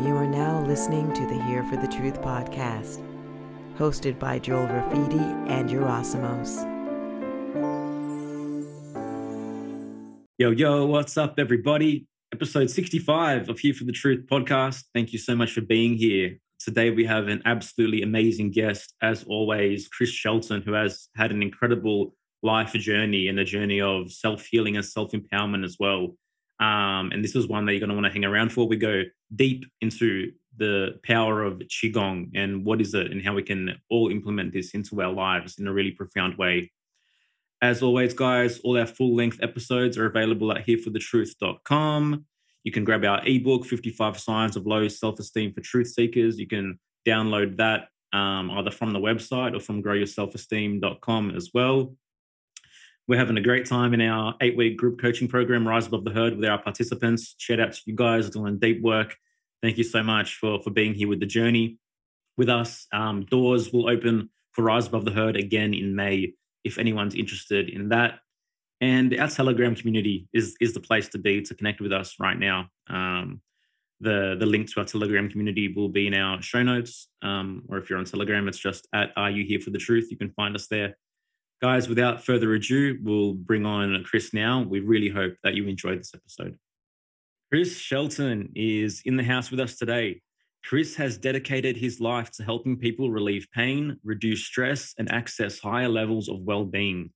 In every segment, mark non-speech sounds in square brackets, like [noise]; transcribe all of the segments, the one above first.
You are now listening to the Here for the Truth podcast, hosted by Joel Rafidi and Yerasimos. Yo, yo, what's up, everybody? Episode 65 of Here for the Truth podcast. Thank you so much for being here. Today, we have an absolutely amazing guest, as always, Chris Shelton, who has had an incredible life journey and a journey of self healing and self empowerment as well. Um, and this is one that you're going to want to hang around for. We go deep into the power of Qigong and what is it and how we can all implement this into our lives in a really profound way. As always, guys, all our full length episodes are available at hereforthetruth.com. You can grab our ebook, 55 Signs of Low Self Esteem for Truth Seekers. You can download that um, either from the website or from growyourselfesteem.com as well. We're having a great time in our eight week group coaching program, Rise Above the Herd, with our participants. Shout out to you guys doing deep work. Thank you so much for, for being here with the journey with us. Um, doors will open for Rise Above the Herd again in May if anyone's interested in that. And our Telegram community is is the place to be to connect with us right now. Um, the the link to our Telegram community will be in our show notes, um, or if you're on Telegram, it's just at Are You Here for the Truth? You can find us there. Guys, without further ado, we'll bring on Chris now. We really hope that you enjoyed this episode. Chris Shelton is in the house with us today. Chris has dedicated his life to helping people relieve pain, reduce stress, and access higher levels of well being.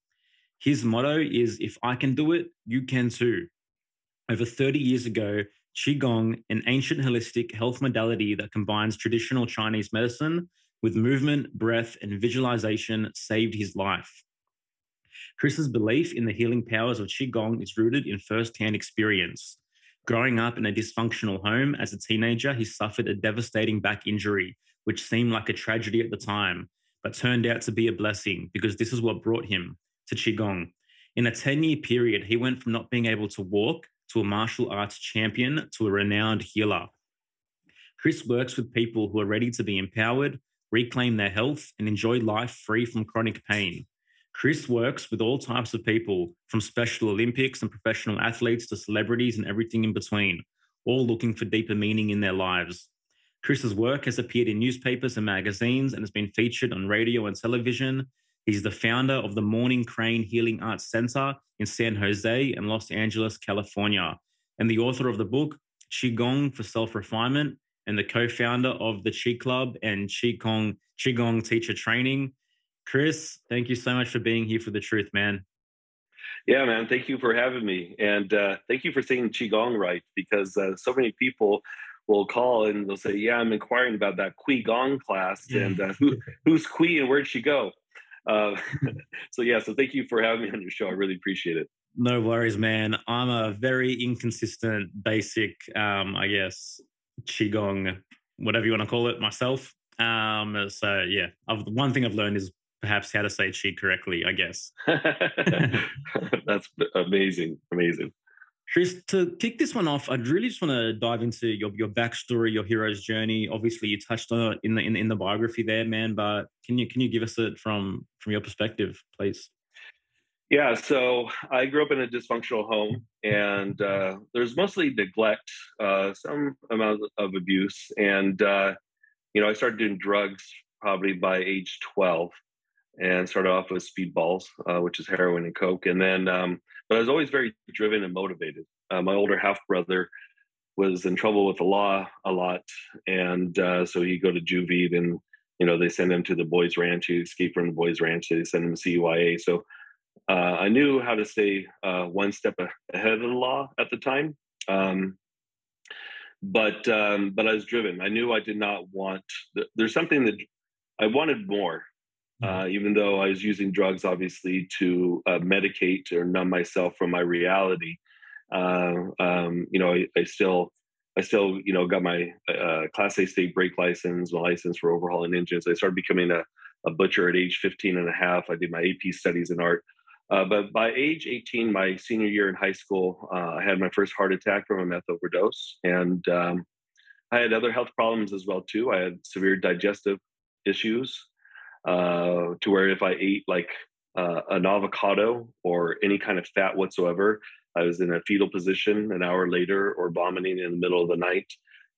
His motto is If I can do it, you can too. Over 30 years ago, Qigong, an ancient holistic health modality that combines traditional Chinese medicine with movement, breath, and visualization, saved his life. Chris's belief in the healing powers of Qigong is rooted in first-hand experience. Growing up in a dysfunctional home as a teenager, he suffered a devastating back injury, which seemed like a tragedy at the time, but turned out to be a blessing because this is what brought him to Qigong. In a 10 year period, he went from not being able to walk to a martial arts champion to a renowned healer. Chris works with people who are ready to be empowered, reclaim their health, and enjoy life free from chronic pain. Chris works with all types of people, from Special Olympics and professional athletes to celebrities and everything in between, all looking for deeper meaning in their lives. Chris's work has appeared in newspapers and magazines and has been featured on radio and television. He's the founder of the Morning Crane Healing Arts Center in San Jose and Los Angeles, California, and the author of the book Qigong for Self Refinement and the co founder of the Qi Club and Qigong, Qigong Teacher Training. Chris, thank you so much for being here for the truth, man. Yeah, man. Thank you for having me, and uh, thank you for saying qigong right because uh, so many people will call and they'll say, "Yeah, I'm inquiring about that qigong class, and uh, who, who's Qui and where'd she go?" Uh, [laughs] so yeah, so thank you for having me on your show. I really appreciate it. No worries, man. I'm a very inconsistent, basic, um, I guess, qigong, whatever you want to call it, myself. Um, so yeah, I've, one thing I've learned is perhaps how to say chi correctly, I guess. [laughs] [laughs] That's amazing. Amazing. Chris, to kick this one off, I'd really just want to dive into your, your backstory, your hero's journey. Obviously, you touched on it in the in, in the biography there, man. But can you can you give us it from from your perspective, please? Yeah, so I grew up in a dysfunctional home, and uh, there's mostly neglect, uh, some amount of abuse, and uh, you know I started doing drugs probably by age 12 and started off with speedballs, uh, which is heroin and coke. And then, um, but I was always very driven and motivated. Uh, my older half brother was in trouble with the law a lot, and uh, so he'd go to juvie. Then, you know, they send him to the boys' ranch. He escaped from the boys' ranch. They send him to CYA. So uh, I knew how to stay uh, one step ahead of the law at the time. Um, but um, but I was driven. I knew I did not want. The, there's something that I wanted more uh, even though I was using drugs, obviously, to uh, medicate or numb myself from my reality. Uh, um, you know, I, I, still, I still, you know, got my uh, Class A state brake license, my license for overhauling engines. I started becoming a, a butcher at age 15 and a half. I did my AP studies in art. Uh, but by age 18, my senior year in high school, I had my first heart attack from a meth overdose, and um, I had other health problems as well too. I had severe digestive issues uh, to where if I ate like uh, an avocado or any kind of fat whatsoever, I was in a fetal position an hour later or vomiting in the middle of the night.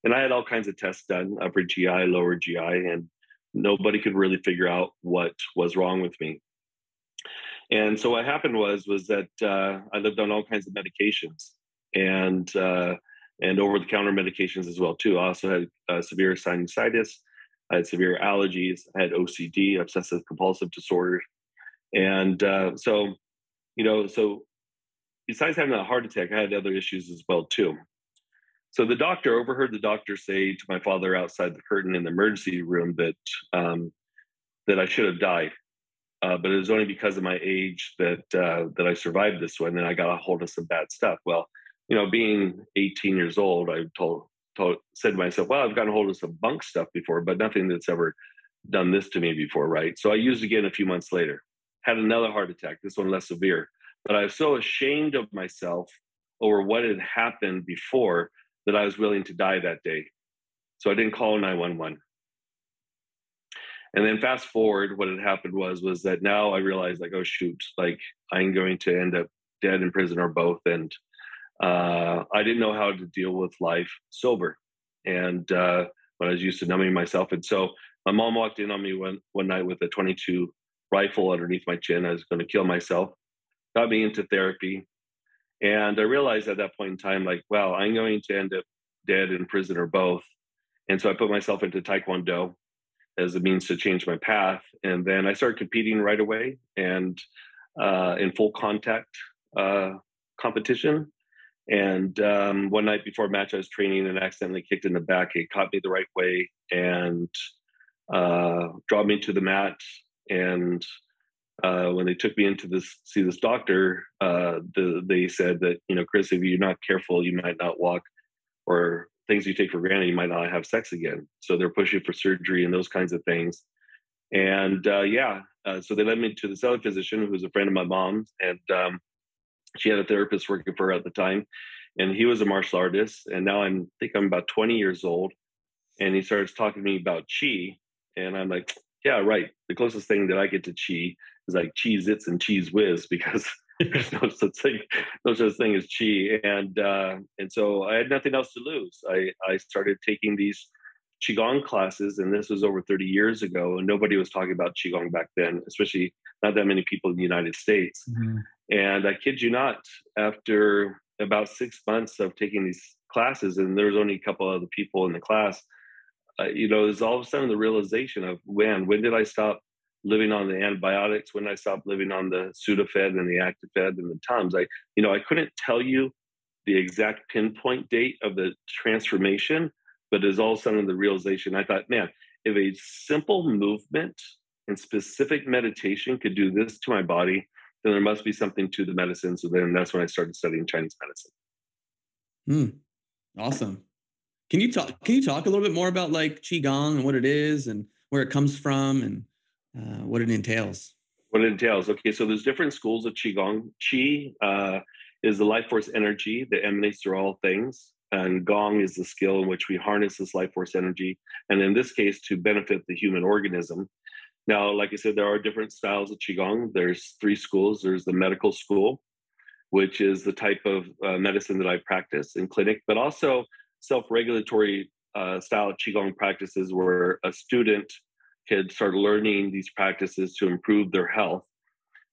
And I had all kinds of tests done, upper GI, lower GI, and nobody could really figure out what was wrong with me. And so what happened was was that uh, I lived on all kinds of medications and uh, and over the counter medications as well too. I also had uh, severe sinusitis. I had severe allergies. I had OCD, obsessive compulsive disorder, and uh, so you know so besides having a heart attack, I had other issues as well too. So the doctor overheard the doctor say to my father outside the curtain in the emergency room that um, that I should have died, uh, but it was only because of my age that uh, that I survived this one, and I got a hold of some bad stuff. Well, you know, being 18 years old, I told told said to myself, "Well, I've gotten hold of some bunk stuff before, but nothing that's ever done this to me before, right?" So I used again a few months later, had another heart attack. This one less severe, but I was so ashamed of myself over what had happened before that I was willing to die that day. So I didn't call 911. And then fast forward, what had happened was was that now I realized like, oh shoot, like I'm going to end up dead in prison or both. And uh, I didn't know how to deal with life sober. And uh, when I was used to numbing myself. And so my mom walked in on me one one night with a 22 rifle underneath my chin. I was going to kill myself. Got me into therapy. And I realized at that point in time, like, wow, I'm going to end up dead in prison or both. And so I put myself into Taekwondo as a means to change my path. And then I started competing right away and uh, in full contact uh, competition. And um, one night before match, I was training and accidentally kicked in the back. It caught me the right way and uh, dropped me to the mat. And uh, when they took me into this see this doctor, uh, the, they said that you know, Chris, if you're not careful, you might not walk, or things you take for granted, you might not have sex again. So they're pushing for surgery and those kinds of things. And uh, yeah, uh, so they led me to this other physician who was a friend of my mom's, and um, she had a therapist working for her at the time, and he was a martial artist. And now I'm I think I'm about 20 years old, and he starts talking to me about chi, and I'm like, yeah, right. The closest thing that I get to chi is like Cheez-Its and Cheez Whiz [laughs] because there's no such thing, no such thing as chi. And uh, and so I had nothing else to lose. I I started taking these qigong classes, and this was over 30 years ago, and nobody was talking about qigong back then, especially not that many people in the United States. Mm-hmm. And I kid you not, after about six months of taking these classes, and there was only a couple of other people in the class, uh, you know, there's all of a sudden the realization of when, when did I stop living on the antibiotics? When I stopped living on the Sudafed and the Actifed and the Tums? I, you know, I couldn't tell you the exact pinpoint date of the transformation, but there's all of a sudden the realization. I thought, man, if a simple movement and specific meditation could do this to my body, then there must be something to the medicine. So then that's when I started studying Chinese medicine. Hmm. Awesome. Can you talk? Can you talk a little bit more about like qigong and what it is and where it comes from and uh, what it entails? What it entails. Okay, so there's different schools of qigong. Qi uh, is the life force energy that emanates through all things, and gong is the skill in which we harness this life force energy, and in this case, to benefit the human organism. Now, like I said, there are different styles of qigong. There's three schools. There's the medical school, which is the type of uh, medicine that I practice in clinic, but also self-regulatory uh, style qigong practices where a student can start learning these practices to improve their health.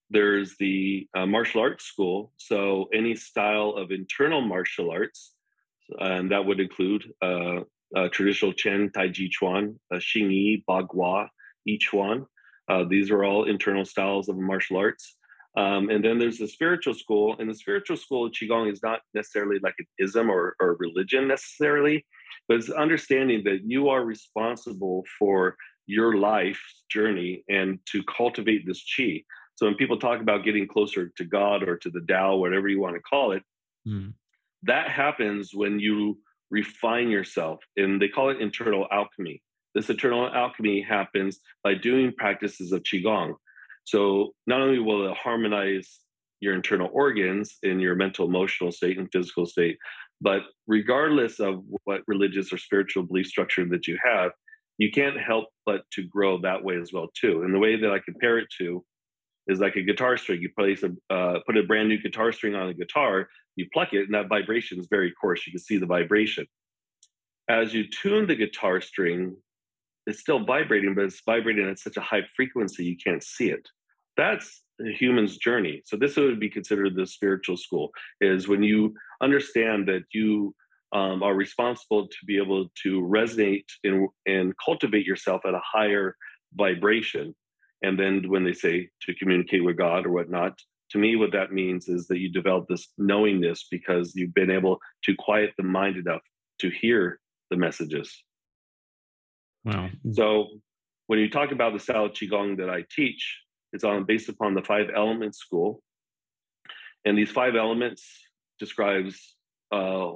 There's the uh, martial arts school, so any style of internal martial arts, and that would include uh, uh traditional Chen, Tai Chi Chuan, uh, Xing Yi, Bagua, Yi one. Uh, these are all internal styles of martial arts. Um, and then there's the spiritual school, and the spiritual school of Qigong is not necessarily like an ism or, or religion necessarily, but it's understanding that you are responsible for your life journey and to cultivate this Qi. So when people talk about getting closer to God or to the Tao, whatever you want to call it, mm. that happens when you refine yourself, and they call it internal alchemy. This eternal alchemy happens by doing practices of Qigong. So not only will it harmonize your internal organs in your mental, emotional state, and physical state, but regardless of what religious or spiritual belief structure that you have, you can't help but to grow that way as well too. And the way that I compare it to is like a guitar string. You place a uh, put a brand new guitar string on a guitar, you pluck it, and that vibration is very coarse. You can see the vibration. as you tune the guitar string, it's still vibrating, but it's vibrating at such a high frequency you can't see it. That's the human's journey. So this would be considered the spiritual school. Is when you understand that you um, are responsible to be able to resonate and cultivate yourself at a higher vibration. And then when they say to communicate with God or whatnot, to me, what that means is that you develop this knowingness because you've been able to quiet the mind enough to hear the messages. Wow. So when you talk about the style of Qigong that I teach, it's on based upon the five element school. And these five elements describes uh,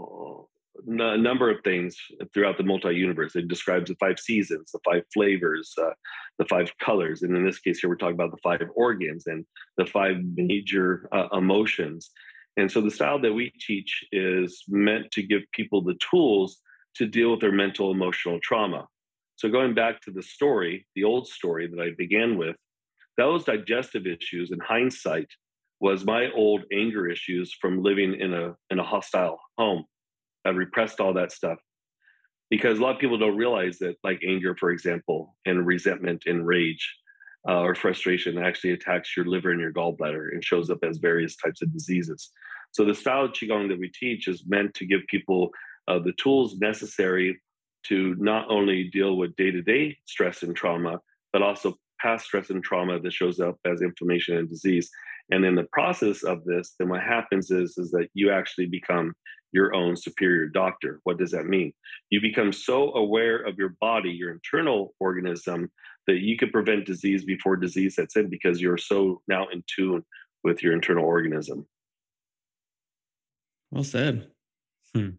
a number of things throughout the multi-universe. It describes the five seasons, the five flavors, uh, the five colors, and in this case here we're talking about the five organs and the five major uh, emotions. And so the style that we teach is meant to give people the tools to deal with their mental emotional trauma. So going back to the story, the old story that I began with, those digestive issues in hindsight was my old anger issues from living in a in a hostile home I repressed all that stuff because a lot of people don't realize that, like anger, for example, and resentment and rage uh, or frustration actually attacks your liver and your gallbladder and shows up as various types of diseases. So, the style of Qigong that we teach is meant to give people uh, the tools necessary to not only deal with day to day stress and trauma, but also past stress and trauma that shows up as inflammation and disease. And in the process of this, then what happens is, is that you actually become your own superior doctor. What does that mean? You become so aware of your body, your internal organism, that you can prevent disease before disease sets in because you're so now in tune with your internal organism. Well said. Hmm.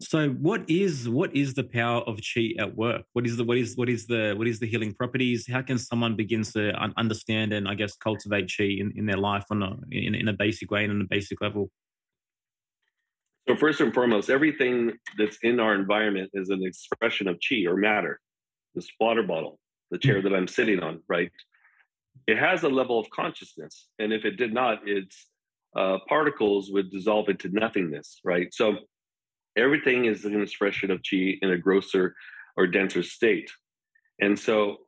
So what is what is the power of chi at work? What is the what is what is the what is the healing properties? How can someone begin to understand and I guess cultivate chi in, in their life on a in, in a basic way and on a basic level? So first and foremost, everything that's in our environment is an expression of chi or matter. This water bottle, the chair that I'm sitting on, right? It has a level of consciousness, and if it did not, its uh, particles would dissolve into nothingness, right? So everything is an expression of qi in a grosser or denser state. And so,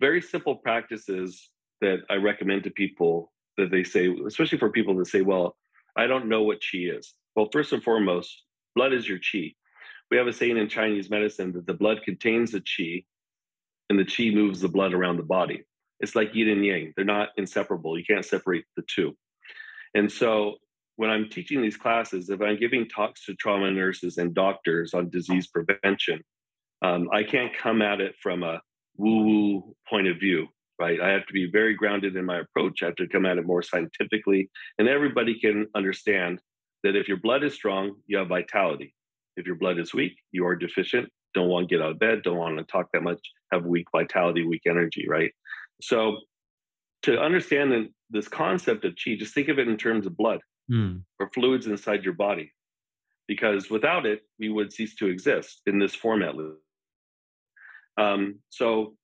very simple practices that I recommend to people that they say, especially for people that say, Well, I don't know what qi is. Well, first and foremost, blood is your qi. We have a saying in Chinese medicine that the blood contains the qi and the qi moves the blood around the body. It's like yin and yang, they're not inseparable. You can't separate the two. And so when I'm teaching these classes, if I'm giving talks to trauma nurses and doctors on disease prevention, um, I can't come at it from a woo woo point of view, right? I have to be very grounded in my approach. I have to come at it more scientifically. And everybody can understand that if your blood is strong, you have vitality. If your blood is weak, you are deficient, don't want to get out of bed, don't want to talk that much, have weak vitality, weak energy, right? So to understand this concept of chi, just think of it in terms of blood mm. or fluids inside your body. Because without it, we would cease to exist in this format. Um, so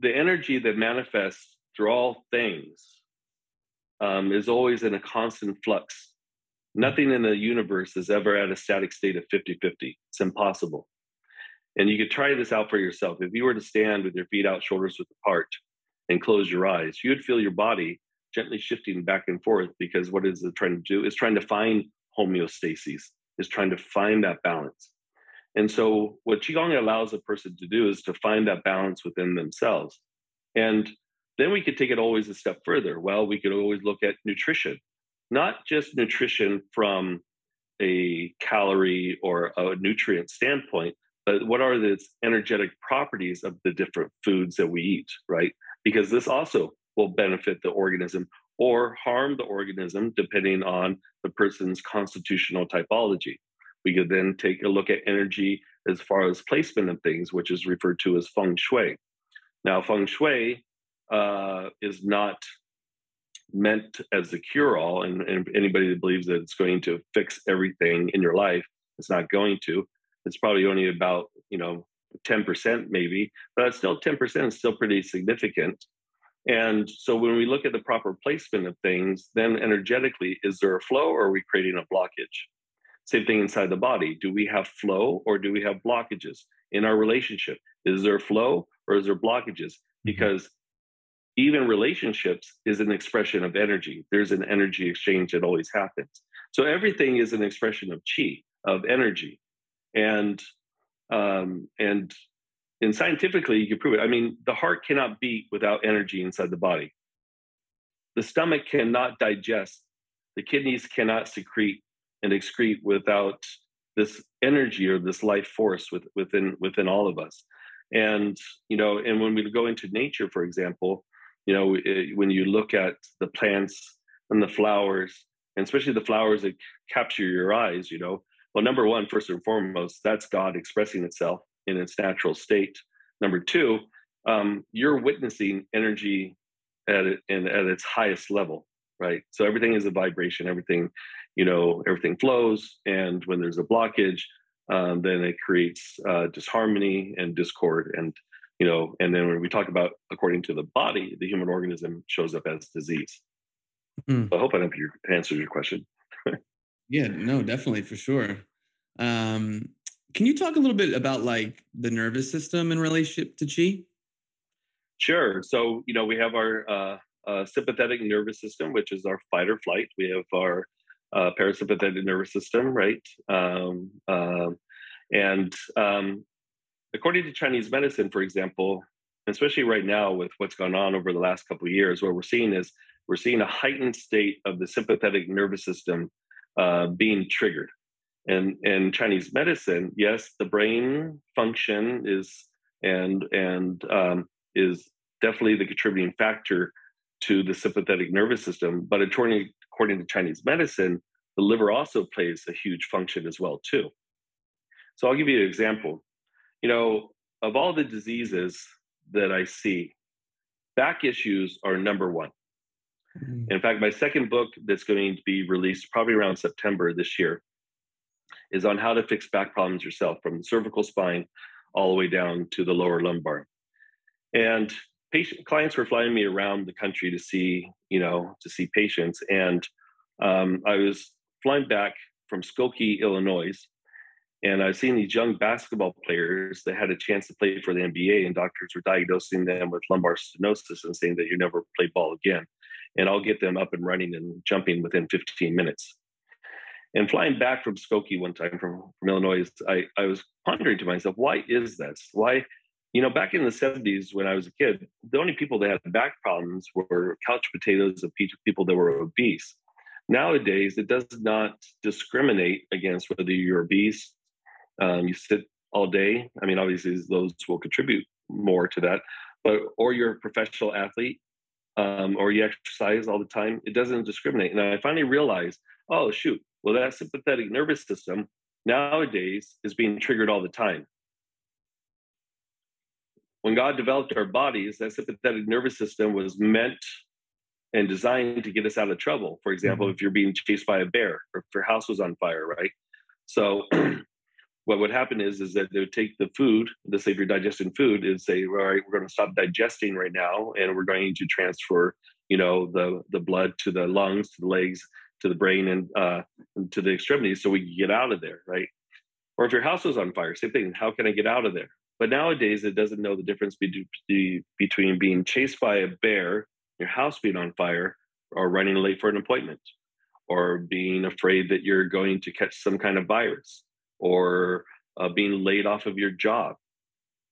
the energy that manifests through all things um, is always in a constant flux. Nothing in the universe is ever at a static state of 50 50. It's impossible. And you could try this out for yourself. If you were to stand with your feet out, shoulders width apart, and close your eyes, you would feel your body gently shifting back and forth because what is it trying to do? Is trying to find homeostasis. Is trying to find that balance. And so what qigong allows a person to do is to find that balance within themselves. And then we could take it always a step further. Well we could always look at nutrition not just nutrition from a calorie or a nutrient standpoint but what are the energetic properties of the different foods that we eat right? Because this also will benefit the organism or harm the organism depending on the person's constitutional typology. We could then take a look at energy as far as placement of things, which is referred to as feng shui. Now, feng shui uh, is not meant as a cure all, and, and anybody that believes that it's going to fix everything in your life, it's not going to. It's probably only about, you know, 10% maybe, but still 10% is still pretty significant. And so when we look at the proper placement of things, then energetically, is there a flow or are we creating a blockage? Same thing inside the body. Do we have flow or do we have blockages in our relationship? Is there flow or is there blockages? Mm-hmm. Because even relationships is an expression of energy. There's an energy exchange that always happens. So everything is an expression of chi, of energy, and um, and and scientifically you can prove it. I mean, the heart cannot beat without energy inside the body. The stomach cannot digest. The kidneys cannot secrete and excrete without this energy or this life force with, within within all of us. And you know, and when we go into nature, for example, you know, it, when you look at the plants and the flowers, and especially the flowers that capture your eyes, you know, well, number one, first and foremost, that's God expressing itself in its natural state. Number two, um, you're witnessing energy at it, in, at its highest level, right? So everything is a vibration. Everything, you know, everything flows, and when there's a blockage, um, then it creates uh, disharmony and discord, and you know, and then when we talk about according to the body, the human organism shows up as disease. Mm. So I hope I answered your question. [laughs] yeah, no, definitely for sure. Um, can you talk a little bit about like the nervous system in relationship to chi? Sure. So you know we have our uh, uh, sympathetic nervous system, which is our fight or flight. We have our uh, parasympathetic nervous system, right? Um, um and um, according to Chinese medicine, for example, especially right now with what's gone on over the last couple of years, what we're seeing is we're seeing a heightened state of the sympathetic nervous system uh, being triggered. And in Chinese medicine, yes, the brain function is and and um, is definitely the contributing factor to the sympathetic nervous system. But according according to Chinese medicine, the liver also plays a huge function as well too. So I'll give you an example. You know, of all the diseases that I see, back issues are number one. Mm-hmm. In fact, my second book that's going to be released probably around September this year is on how to fix back problems yourself from the cervical spine all the way down to the lower lumbar. And patient clients were flying me around the country to see, you know, to see patients. And um, I was flying back from Skokie, Illinois, and I've seen these young basketball players that had a chance to play for the NBA, and doctors were diagnosing them with lumbar stenosis and saying that you never play ball again. And I'll get them up and running and jumping within 15 minutes. And flying back from Skokie one time from, from Illinois, I, I was pondering to myself, why is this? Why, you know, back in the 70s when I was a kid, the only people that had back problems were couch potatoes of people that were obese. Nowadays, it does not discriminate against whether you're obese, um, you sit all day. I mean, obviously, those will contribute more to that, but or you're a professional athlete, um, or you exercise all the time. It doesn't discriminate. And I finally realized, oh shoot, well, that sympathetic nervous system nowadays is being triggered all the time. When God developed our bodies, that sympathetic nervous system was meant and designed to get us out of trouble. For example, mm-hmm. if you're being chased by a bear or if your house was on fire, right? So [clears throat] what would happen is is that they would take the food, let's say if you're digesting food, and say, all right, we're going to stop digesting right now, and we're going to transfer, you know, the the blood to the lungs, to the legs, to the brain and, uh, to the extremities so we can get out of there, right? Or if your house was on fire, same thing. How can I get out of there? But nowadays, it doesn't know the difference be- between being chased by a bear, your house being on fire, or running late for an appointment, or being afraid that you're going to catch some kind of virus, or uh, being laid off of your job.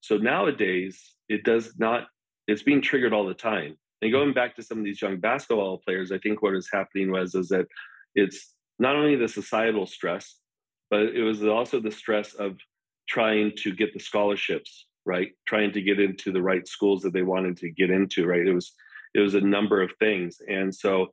So nowadays, it does not, it's being triggered all the time. And going back to some of these young basketball players, I think what is happening was is that it's not only the societal stress, but it was also the stress of trying to get the scholarships, right? Trying to get into the right schools that they wanted to get into, right? It was it was a number of things, and so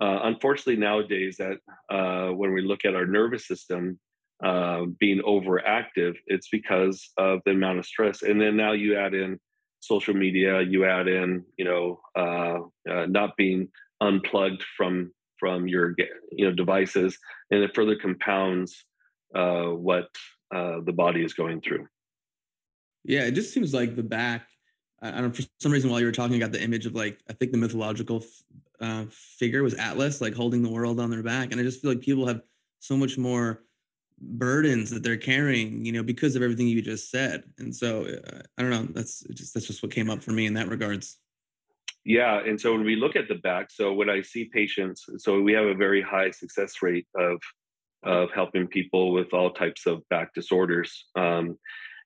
uh, unfortunately nowadays that uh, when we look at our nervous system uh, being overactive, it's because of the amount of stress, and then now you add in social media, you add in, you know, uh, uh, not being unplugged from from your you know devices, and it further compounds uh, what uh, the body is going through. Yeah, it just seems like the back. I don't know for some reason while you were talking, got the image of like I think the mythological uh, figure was Atlas, like holding the world on their back, and I just feel like people have so much more burdens that they're carrying, you know, because of everything you just said. And so uh, I don't know, that's just that's just what came up for me in that regards. Yeah, and so when we look at the back, so when I see patients, so we have a very high success rate of of helping people with all types of back disorders. Um,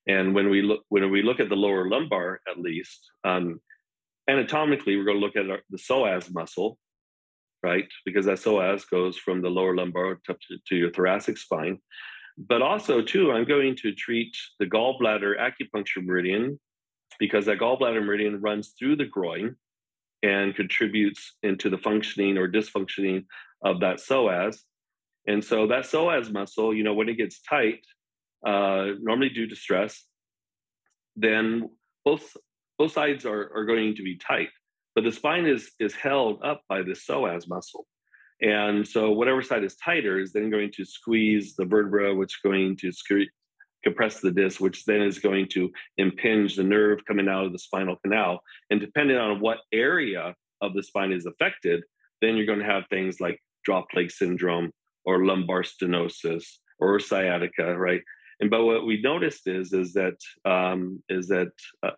and when we look when we look at the lower lumbar, at least um, anatomically, we're going to look at our, the psoas muscle, right? Because that psoas goes from the lower lumbar to, to your thoracic spine. But also, too, I'm going to treat the gallbladder acupuncture meridian because that gallbladder meridian runs through the groin and contributes into the functioning or dysfunctioning of that psoas. And so that psoas muscle, you know, when it gets tight, uh, normally due to stress, then both both sides are, are going to be tight. But the spine is is held up by the psoas muscle. And so whatever side is tighter is then going to squeeze the vertebra, which is going to compress the disc, which then is going to impinge the nerve coming out of the spinal canal. And depending on what area of the spine is affected, then you're going to have things like drop leg syndrome or lumbar stenosis or sciatica, right? And but what we noticed is is that um, is that uh,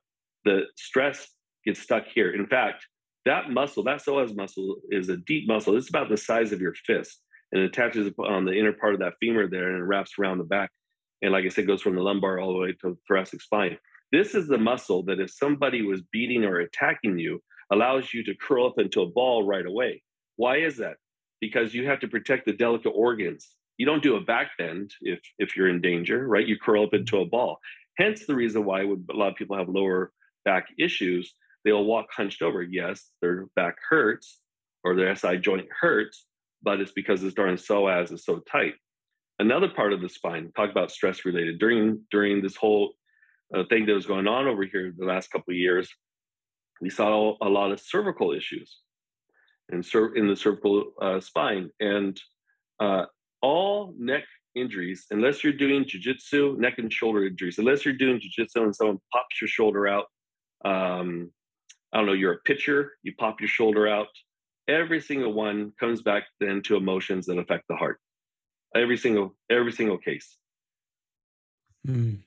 the stress gets stuck here. In fact, that muscle, that psoas muscle, is a deep muscle. It's about the size of your fist, and it attaches on the inner part of that femur there, and it wraps around the back. And like I said, goes from the lumbar all the way to the thoracic spine. This is the muscle that if somebody was beating or attacking you, allows you to curl up into a ball right away. Why is that? Because you have to protect the delicate organs you don't do a back bend if if you're in danger, right? You curl up into a ball. Hence the reason why a lot of people have lower back issues. They'll walk hunched over. Yes, their back hurts or their SI joint hurts, but it's because this darn psoas is so tight. Another part of the spine, talk about stress related during during this whole uh, thing that was going on over here the last couple of years, we saw a lot of cervical issues in, in the cervical uh, spine. And uh, all neck injuries, unless you're doing jujitsu, neck and shoulder injuries, unless you're doing jujitsu and someone pops your shoulder out, um, I don't know, you're a pitcher, you pop your shoulder out. Every single one comes back then to emotions that affect the heart. Every single, every single case. Mm.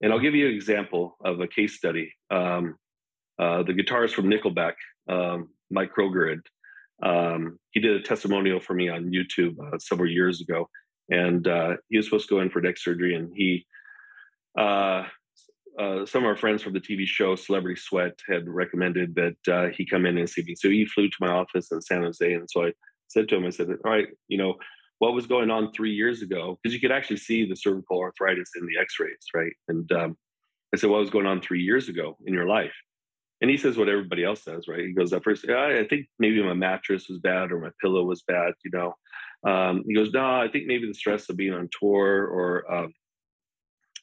And I'll give you an example of a case study. Um, uh, the guitarist from Nickelback, um, Mike Kroeger, um, he did a testimonial for me on YouTube uh, several years ago, and uh, he was supposed to go in for neck surgery, and he, uh, some of our friends from the TV show Celebrity Sweat had recommended that uh, he come in and see me. So he flew to my office in San Jose, and so I said to him, I said, "All right, you know." What was going on three years ago? Because you could actually see the cervical arthritis in the X-rays, right? And um, I said, "What was going on three years ago in your life?" and he says what everybody else says, right? He goes, at first, I think maybe my mattress was bad or my pillow was bad, you know. Um, he goes, no, I think maybe the stress of being on tour or um,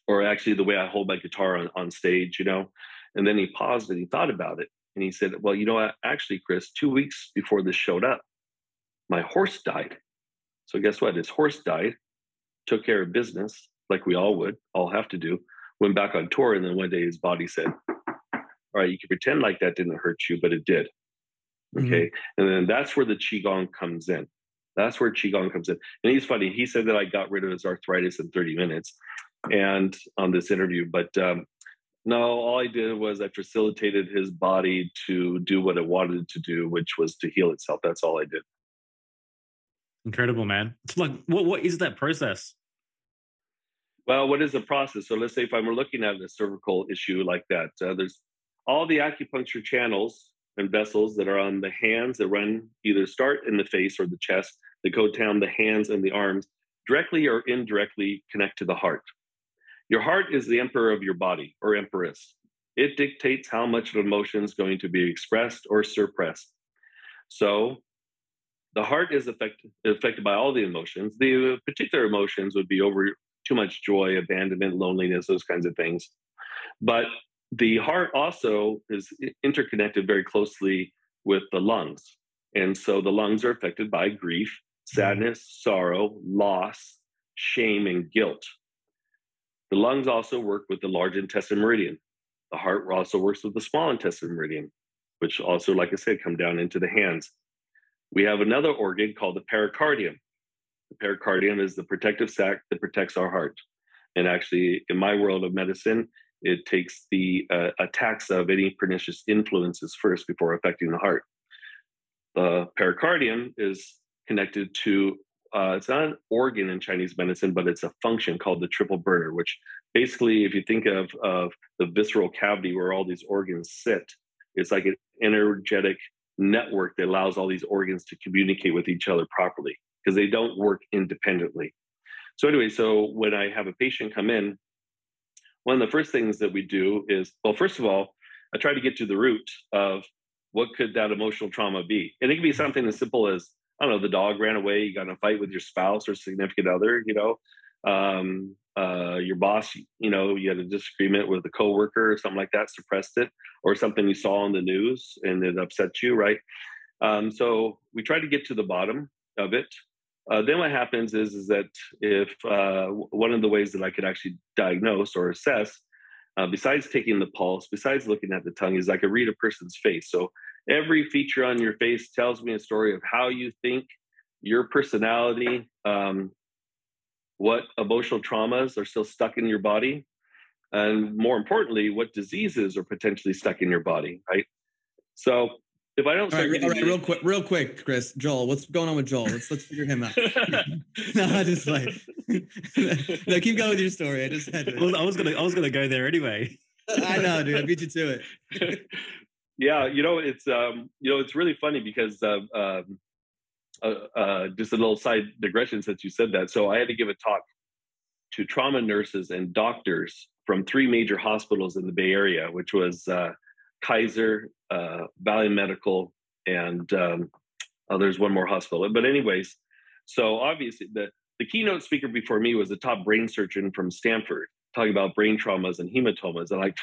or actually the way I hold my guitar on, on stage, you know. And then he paused and he thought about it. And he said, Well, you know what? Actually, Chris, two weeks before this showed up, my horse died. So guess what? His horse died, took care of business like we all would, all have to do, went back on tour, and then one day his body said, all right, you can pretend like that didn't hurt you, but it did. Mm-hmm. Okay. Mm-hmm. And then that's where the Qigong comes in. That's where Qigong comes in. And he's funny. He said that I got rid of his arthritis in 30 minutes and on this interview. But um, no, all I did was I facilitated his body to do what it wanted to do, which was to heal itself. That's all I did. Incredible, man. It's like, what, what is that process? Well, what is the process? So let's say if I'm looking at a cervical issue like that, uh, there's all the acupuncture channels and vessels that are on the hands that run either start in the face or the chest that go down the hands and the arms directly or indirectly connect to the heart. Your heart is the emperor of your body or empress. It dictates how much of emotion is going to be expressed or suppressed. So the heart is affected, affected by all the emotions. The particular emotions would be over too much joy, abandonment, loneliness, those kinds of things. But the heart also is interconnected very closely with the lungs. And so the lungs are affected by grief, sadness, sorrow, loss, shame, and guilt. The lungs also work with the large intestine meridian. The heart also works with the small intestine meridian, which also, like I said, come down into the hands. We have another organ called the pericardium. The pericardium is the protective sac that protects our heart. And actually, in my world of medicine, it takes the uh, attacks of any pernicious influences first before affecting the heart. The pericardium is connected to uh, it's not an organ in Chinese medicine, but it's a function called the triple burner, which basically, if you think of, of the visceral cavity where all these organs sit, it's like an energetic network that allows all these organs to communicate with each other properly because they don't work independently. So, anyway, so when I have a patient come in, one of the first things that we do is well, first of all, I try to get to the root of what could that emotional trauma be. And it can be something as simple as I don't know, the dog ran away, you got in a fight with your spouse or significant other, you know, um, uh, your boss, you know, you had a disagreement with a coworker or something like that, suppressed it, or something you saw on the news and it upset you, right? Um, so we try to get to the bottom of it. Uh, then what happens is, is that if uh, one of the ways that I could actually diagnose or assess, uh, besides taking the pulse, besides looking at the tongue, is I could read a person's face. So every feature on your face tells me a story of how you think, your personality, um, what emotional traumas are still stuck in your body, and more importantly, what diseases are potentially stuck in your body, right? So if I don't, all right, all right real quick, real quick, Chris, Joel, what's going on with Joel? Let's let's figure him out. [laughs] [laughs] no, I just like [laughs] no, keep going with your story. I just had to. Well, I was gonna I was gonna go there anyway. I know, dude. I beat you to it yeah, you know, it's um, you know, it's really funny because uh, um, uh, uh, just a little side digression since you said that. So I had to give a talk to trauma nurses and doctors from three major hospitals in the Bay Area, which was uh, Kaiser, uh, Valley Medical, and um, oh, there's one more hospital. But anyways, so obviously the the keynote speaker before me was a top brain surgeon from Stanford, talking about brain traumas and hematomas. And like,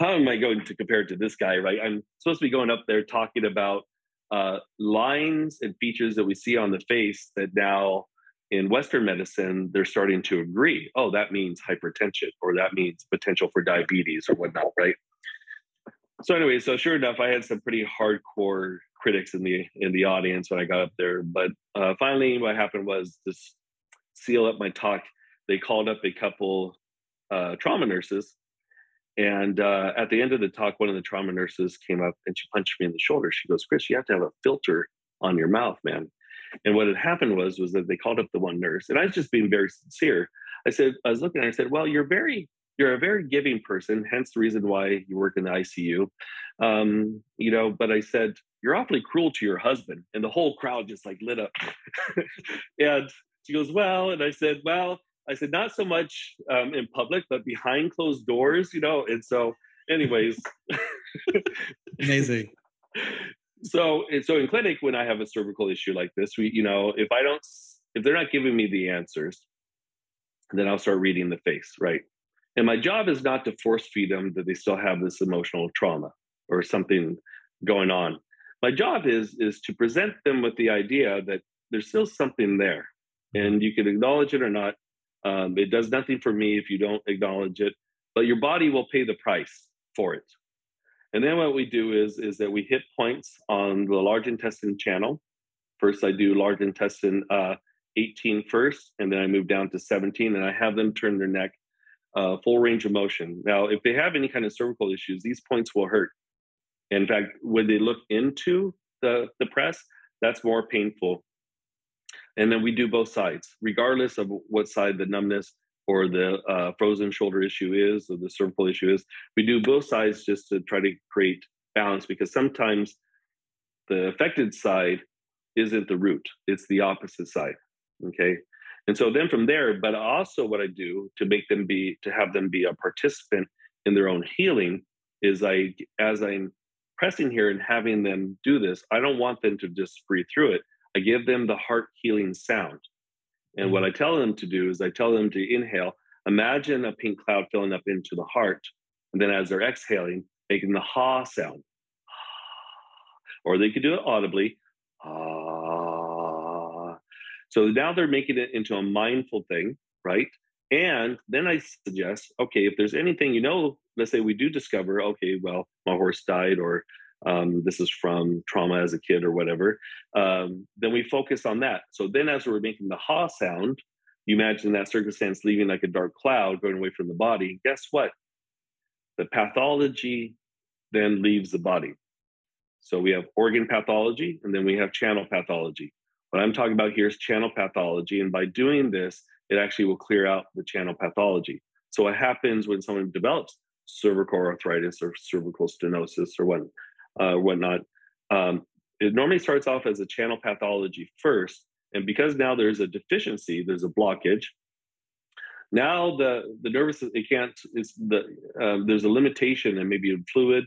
how am I going to compare it to this guy, right? I'm supposed to be going up there talking about uh, lines and features that we see on the face that now in Western medicine, they're starting to agree. Oh, that means hypertension, or that means potential for diabetes, or whatnot, right? So anyway, so sure enough, I had some pretty hardcore critics in the in the audience when I got up there. But uh, finally, what happened was to seal up my talk. They called up a couple uh, trauma nurses and uh, at the end of the talk, one of the trauma nurses came up and she punched me in the shoulder. She goes, "Chris, you have to have a filter on your mouth, man." And what had happened was was that they called up the one nurse, and I was just being very sincere. I said, I was looking at her, I said, "Well, you're very you're a very giving person, hence the reason why you work in the ICU." Um, you know, but I said, "You're awfully cruel to your husband," and the whole crowd just like lit up. [laughs] and she goes, "Well," and I said, "Well." I said, not so much um, in public, but behind closed doors, you know. And so, anyways, [laughs] amazing. So, so in clinic, when I have a cervical issue like this, we, you know, if I don't, if they're not giving me the answers, then I'll start reading the face, right? And my job is not to force feed them that they still have this emotional trauma or something going on. My job is is to present them with the idea that there's still something there, and you can acknowledge it or not um, it does nothing for me if you don't acknowledge it, but your body will pay the price for it. And then what we do is, is that we hit points on the large intestine channel. First, I do large intestine uh, 18 first, and then I move down to 17, and I have them turn their neck uh, full range of motion. Now, if they have any kind of cervical issues, these points will hurt. In fact, when they look into the, the press, that's more painful and then we do both sides, regardless of what side the numbness or the uh, frozen shoulder issue is or the cervical issue is. We do both sides just to try to create balance because sometimes the affected side isn't the root, it's the opposite side. Okay. And so then from there, but also what I do to make them be, to have them be a participant in their own healing is I, as I'm pressing here and having them do this, I don't want them to just breathe through it. I give them the heart healing sound. And what mm-hmm. I tell them to do is I tell them to inhale, imagine a pink cloud filling up into the heart. And then as they're exhaling, making the ha sound. Or they could do it audibly. Ah. So now they're making it into a mindful thing, right? And then I suggest, okay, if there's anything you know, let's say we do discover, okay, well, my horse died, or um, this is from trauma as a kid or whatever, um, then we focus on that. So then, as we're making the ha sound, you imagine that circumstance leaving like a dark cloud going away from the body. Guess what? The pathology then leaves the body. So we have organ pathology and then we have channel pathology. What I'm talking about here is channel pathology. And by doing this, it actually will clear out the channel pathology. So what happens when someone develops cervical arthritis or cervical stenosis or what, uh, whatnot? Um, it normally starts off as a channel pathology first, and because now there's a deficiency, there's a blockage. Now the the nervous it can't. It's the uh, there's a limitation and maybe a fluid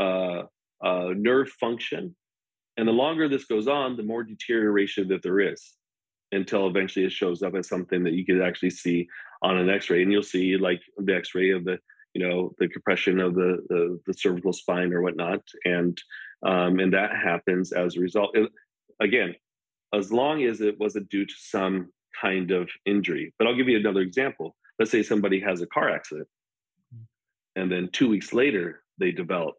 uh, uh, nerve function. And the longer this goes on, the more deterioration that there is until eventually it shows up as something that you could actually see on an x-ray and you'll see like the x-ray of the you know the compression of the the, the cervical spine or whatnot and um, and that happens as a result it, again as long as it wasn't due to some kind of injury but i'll give you another example let's say somebody has a car accident and then two weeks later they develop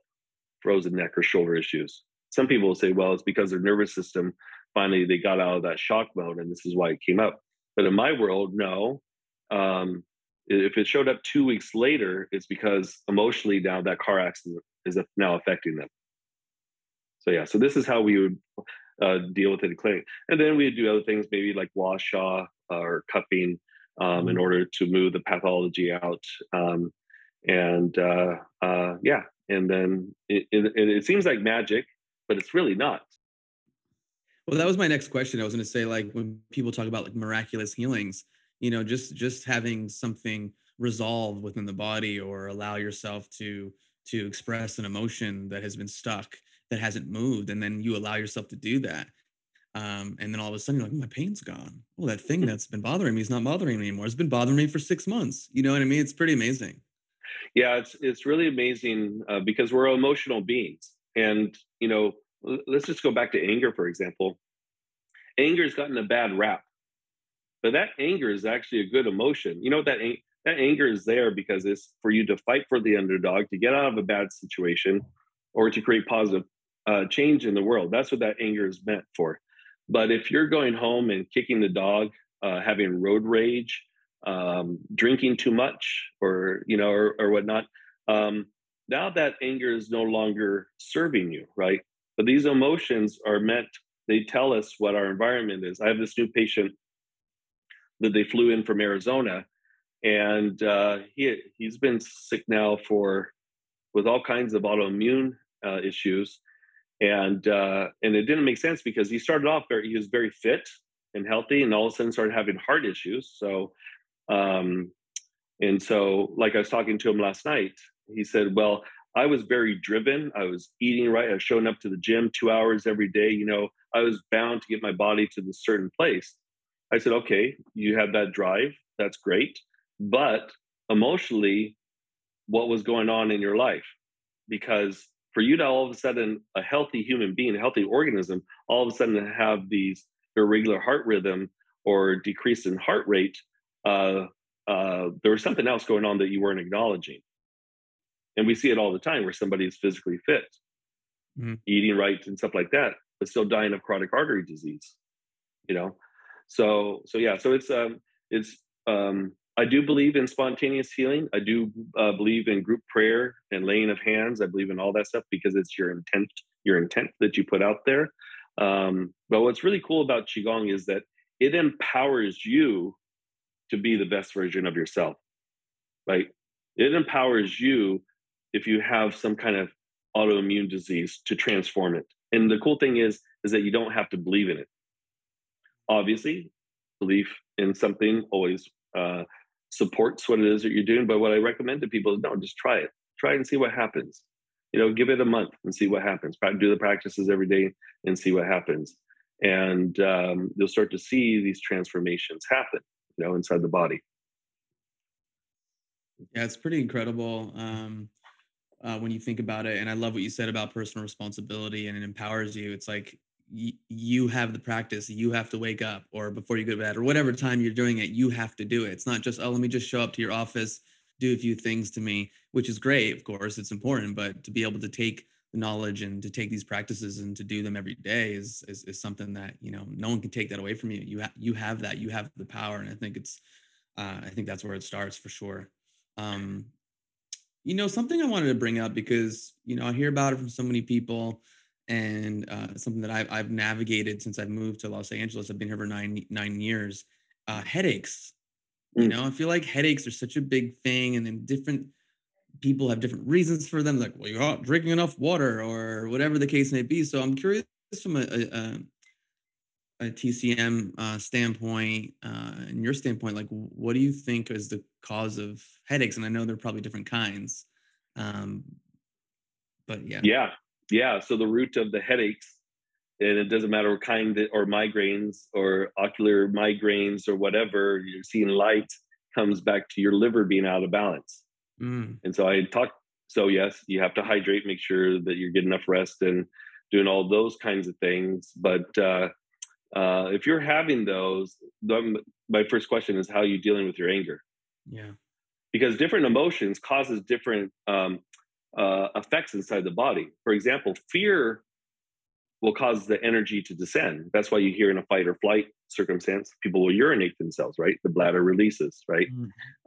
frozen neck or shoulder issues. Some people will say, well, it's because their nervous system finally they got out of that shock mode and this is why it came up. But in my world, no. Um, if it showed up two weeks later, it's because emotionally now that car accident is now affecting them. So yeah, so this is how we would uh, deal with it in clinic, and then we do other things, maybe like gua sha or cupping, um, in mm-hmm. order to move the pathology out. Um, and uh, uh, yeah, and then it, it, it seems like magic, but it's really not. Well, that was my next question. I was going to say, like, when people talk about like miraculous healings, you know, just just having something resolve within the body or allow yourself to to express an emotion that has been stuck that hasn't moved, and then you allow yourself to do that. Um, and then all of a sudden, you're like, my pain's gone. Well, that thing that's been bothering me is not bothering me anymore. It's been bothering me for six months. You know what I mean? It's pretty amazing yeah it's it's really amazing uh, because we're emotional beings and you know let's just go back to anger for example anger has gotten a bad rap that anger is actually a good emotion. You know that that anger is there because it's for you to fight for the underdog to get out of a bad situation or to create positive uh, change in the world. That's what that anger is meant for. But if you're going home and kicking the dog uh, having road rage um, drinking too much or you know or, or whatnot um, now that anger is no longer serving you right? But these emotions are meant they tell us what our environment is. I have this new patient that they flew in from arizona and uh, he, he's been sick now for with all kinds of autoimmune uh, issues and uh, and it didn't make sense because he started off very he was very fit and healthy and all of a sudden started having heart issues so um, and so, like I was talking to him last night, he said, Well, I was very driven. I was eating right. I was showing up to the gym two hours every day. You know, I was bound to get my body to this certain place. I said, Okay, you have that drive. That's great. But emotionally, what was going on in your life? Because for you to all of a sudden, a healthy human being, a healthy organism, all of a sudden have these irregular heart rhythm or decrease in heart rate, uh, uh, there was something else going on that you weren't acknowledging. And we see it all the time where somebody is physically fit, mm-hmm. eating right and stuff like that, but still dying of chronic artery disease. You know, so so yeah, so it's um it's um I do believe in spontaneous healing. I do uh, believe in group prayer and laying of hands. I believe in all that stuff because it's your intent, your intent that you put out there. Um, but what's really cool about qigong is that it empowers you to be the best version of yourself. Right? It empowers you if you have some kind of autoimmune disease to transform it. And the cool thing is, is that you don't have to believe in it. Obviously, belief in something always uh, supports what it is that you're doing. But what I recommend to people is no, just try it. Try and see what happens. You know, give it a month and see what happens. Do the practices every day and see what happens. And um, you'll start to see these transformations happen you know inside the body yeah it's pretty incredible um, uh, when you think about it and i love what you said about personal responsibility and it empowers you it's like you have the practice you have to wake up or before you go to bed or whatever time you're doing it you have to do it. It's not just oh let me just show up to your office do a few things to me which is great of course it's important but to be able to take the knowledge and to take these practices and to do them every day is is, is something that you know no one can take that away from you. You ha- you have that you have the power and i think it's uh, i think that's where it starts for sure. Um, you know something i wanted to bring up because you know i hear about it from so many people and uh, something that I've, I've navigated since i've moved to los angeles i've been here for nine nine years uh, headaches mm. you know i feel like headaches are such a big thing and then different people have different reasons for them, like, well, you're not drinking enough water or whatever the case may be. So I'm curious from a, a, a TCM uh, standpoint uh, and your standpoint, like, what do you think is the cause of headaches? And I know there are probably different kinds. Um, but yeah. Yeah. Yeah. So the root of the headaches, and it doesn't matter what kind or migraines or ocular migraines or whatever, you're seeing light comes back to your liver being out of balance. Mm. And so I talked. So yes, you have to hydrate, make sure that you're getting enough rest, and doing all those kinds of things. But uh, uh, if you're having those, my first question is how are you dealing with your anger? Yeah, because different emotions causes different um, uh, effects inside the body. For example, fear will cause the energy to descend. That's why you hear in a fight or flight circumstance, people will urinate themselves, right? The bladder releases, right?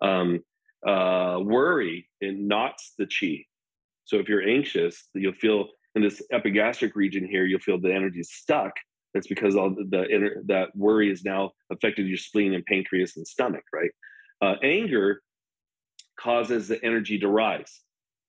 Mm. Um, uh, worry it knots the chi. So if you're anxious, you'll feel in this epigastric region here, you'll feel the energy is stuck. That's because all the, the that worry is now affected your spleen and pancreas and stomach, right? Uh, anger causes the energy to rise.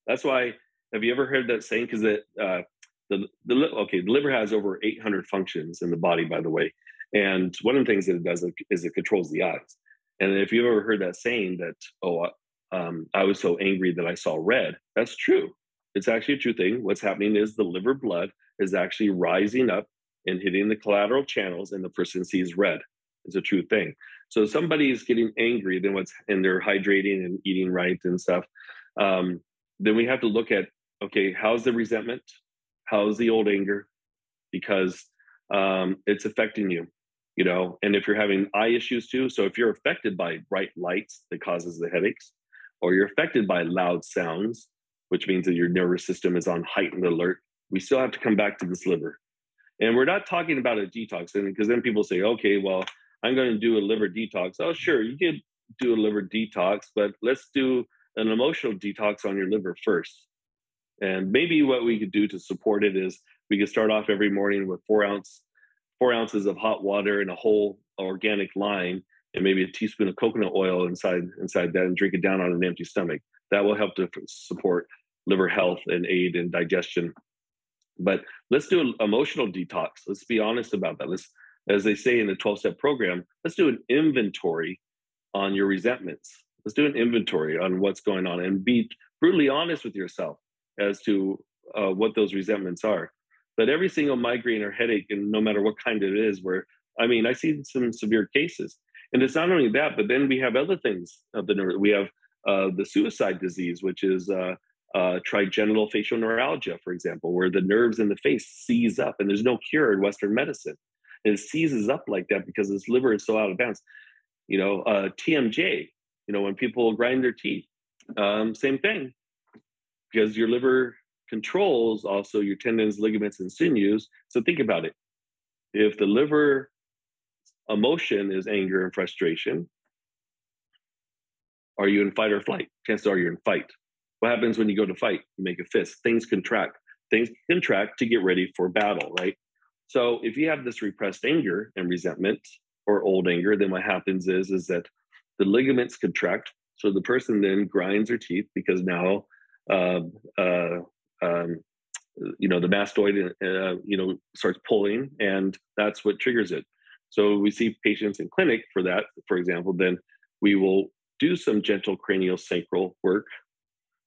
That's why. Have you ever heard that saying? Because the uh, the the okay, the liver has over 800 functions in the body, by the way, and one of the things that it does is it controls the eyes. And if you've ever heard that saying that, oh, um, I was so angry that I saw red. That's true. It's actually a true thing. What's happening is the liver blood is actually rising up and hitting the collateral channels, and the person sees red. It's a true thing. So somebody is getting angry, then what's and they're hydrating and eating right and stuff. Um, then we have to look at okay, how's the resentment? How's the old anger? Because um, it's affecting you, you know. And if you're having eye issues too, so if you're affected by bright lights that causes the headaches, or you're affected by loud sounds, which means that your nervous system is on heightened alert, we still have to come back to this liver. And we're not talking about a detox, because then people say, okay, well, I'm going to do a liver detox. Oh, sure, you can do a liver detox, but let's do an emotional detox on your liver first. And maybe what we could do to support it is we could start off every morning with four ounce, four ounces of hot water and a whole organic lime, and maybe a teaspoon of coconut oil inside inside that and drink it down on an empty stomach. That will help to support liver health and aid in digestion. But let's do an emotional detox. Let's be honest about that. Let's, as they say in the 12 step program, let's do an inventory on your resentments. Let's do an inventory on what's going on and be brutally honest with yourself as to uh, what those resentments are. But every single migraine or headache, and no matter what kind it is, where I mean, I see some severe cases and it's not only that, but then we have other things of the nerve. We have uh, the suicide disease, which is uh, uh, trigeminal facial neuralgia, for example, where the nerves in the face seize up, and there's no cure in Western medicine. And it seizes up like that because this liver is so out of balance. You know, uh, TMJ. You know, when people grind their teeth, um, same thing, because your liver controls also your tendons, ligaments, and sinews. So think about it. If the liver emotion is anger and frustration. Are you in fight or flight? Chances are you're in fight. What happens when you go to fight? You make a fist. Things contract. Things contract to get ready for battle, right? So if you have this repressed anger and resentment or old anger, then what happens is is that the ligaments contract. So the person then grinds their teeth because now, uh, uh, um, you know, the mastoid, uh, you know, starts pulling, and that's what triggers it. So we see patients in clinic for that, for example, then we will do some gentle cranial sacral work,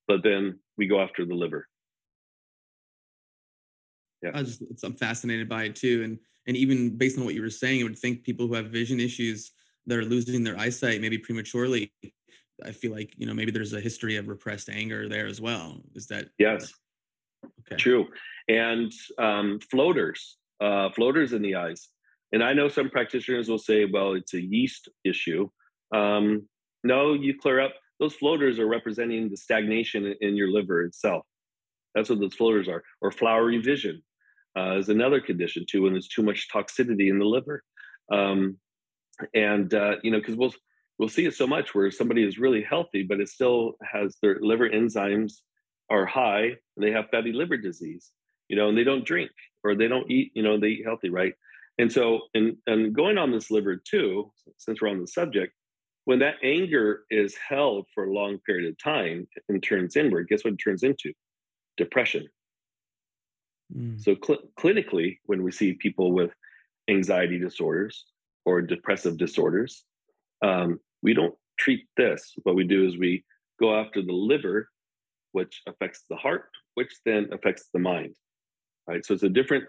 but then we go after the liver. Yeah. I just, I'm fascinated by it too. And, and even based on what you were saying, I would think people who have vision issues that are losing their eyesight maybe prematurely, I feel like, you know, maybe there's a history of repressed anger there as well. Is that? Yes. Okay. True. And um, floaters, uh, floaters in the eyes. And I know some practitioners will say, well, it's a yeast issue. Um, no, you clear up. Those floaters are representing the stagnation in your liver itself. That's what those floaters are. Or flowery vision uh, is another condition too, when there's too much toxicity in the liver. Um, and uh, you know, because we'll we'll see it so much where somebody is really healthy, but it still has their liver enzymes are high, and they have fatty liver disease. You know, and they don't drink or they don't eat. You know, they eat healthy, right? And so, and and going on this liver too, since we're on the subject, when that anger is held for a long period of time and turns inward, guess what it turns into? Depression. Mm. So cl- clinically, when we see people with anxiety disorders or depressive disorders, um, we don't treat this. What we do is we go after the liver, which affects the heart, which then affects the mind. Right. So it's a different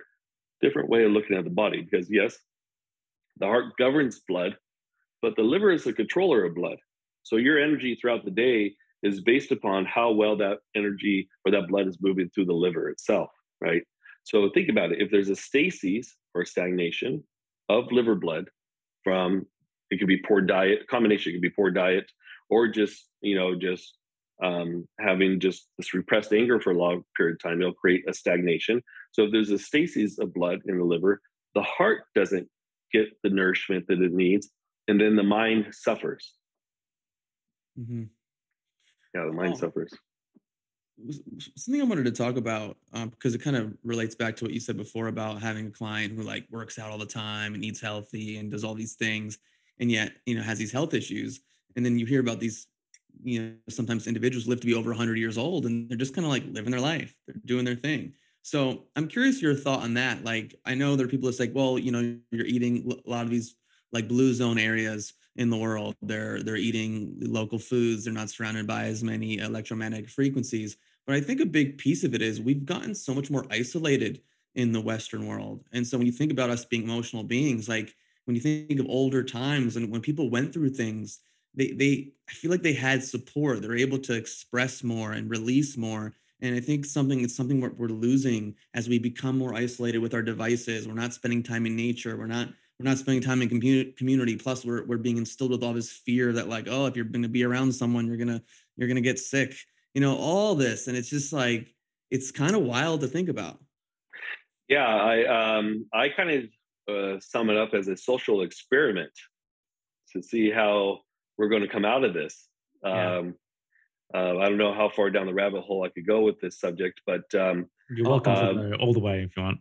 different way of looking at the body because yes, the heart governs blood, but the liver is the controller of blood. So your energy throughout the day is based upon how well that energy or that blood is moving through the liver itself, right? So think about it. If there's a stasis or stagnation of liver blood from it could be poor diet, combination, it could be poor diet, or just, you know, just um, having just this repressed anger for a long period of time, it'll create a stagnation. So if there's a stasis of blood in the liver, the heart doesn't get the nourishment that it needs, and then the mind suffers. Mm-hmm. Yeah, the mind oh. suffers. Something I wanted to talk about um, because it kind of relates back to what you said before about having a client who like works out all the time and eats healthy and does all these things, and yet you know has these health issues. And then you hear about these you know sometimes individuals live to be over 100 years old and they're just kind of like living their life they're doing their thing so i'm curious your thought on that like i know there are people that's like well you know you're eating a lot of these like blue zone areas in the world they're they're eating local foods they're not surrounded by as many electromagnetic frequencies but i think a big piece of it is we've gotten so much more isolated in the western world and so when you think about us being emotional beings like when you think of older times and when people went through things they they I feel like they had support. They're able to express more and release more. And I think something it's something we're, we're losing as we become more isolated with our devices. We're not spending time in nature. We're not we're not spending time in community community. Plus, we're we're being instilled with all this fear that like, oh, if you're going to be around someone, you're gonna you're gonna get sick. You know, all this, and it's just like it's kind of wild to think about. Yeah, I um I kind of uh, sum it up as a social experiment to see how we're going to come out of this. Yeah. Um, uh, I don't know how far down the rabbit hole I could go with this subject, but um, you're welcome to go all the way if you want.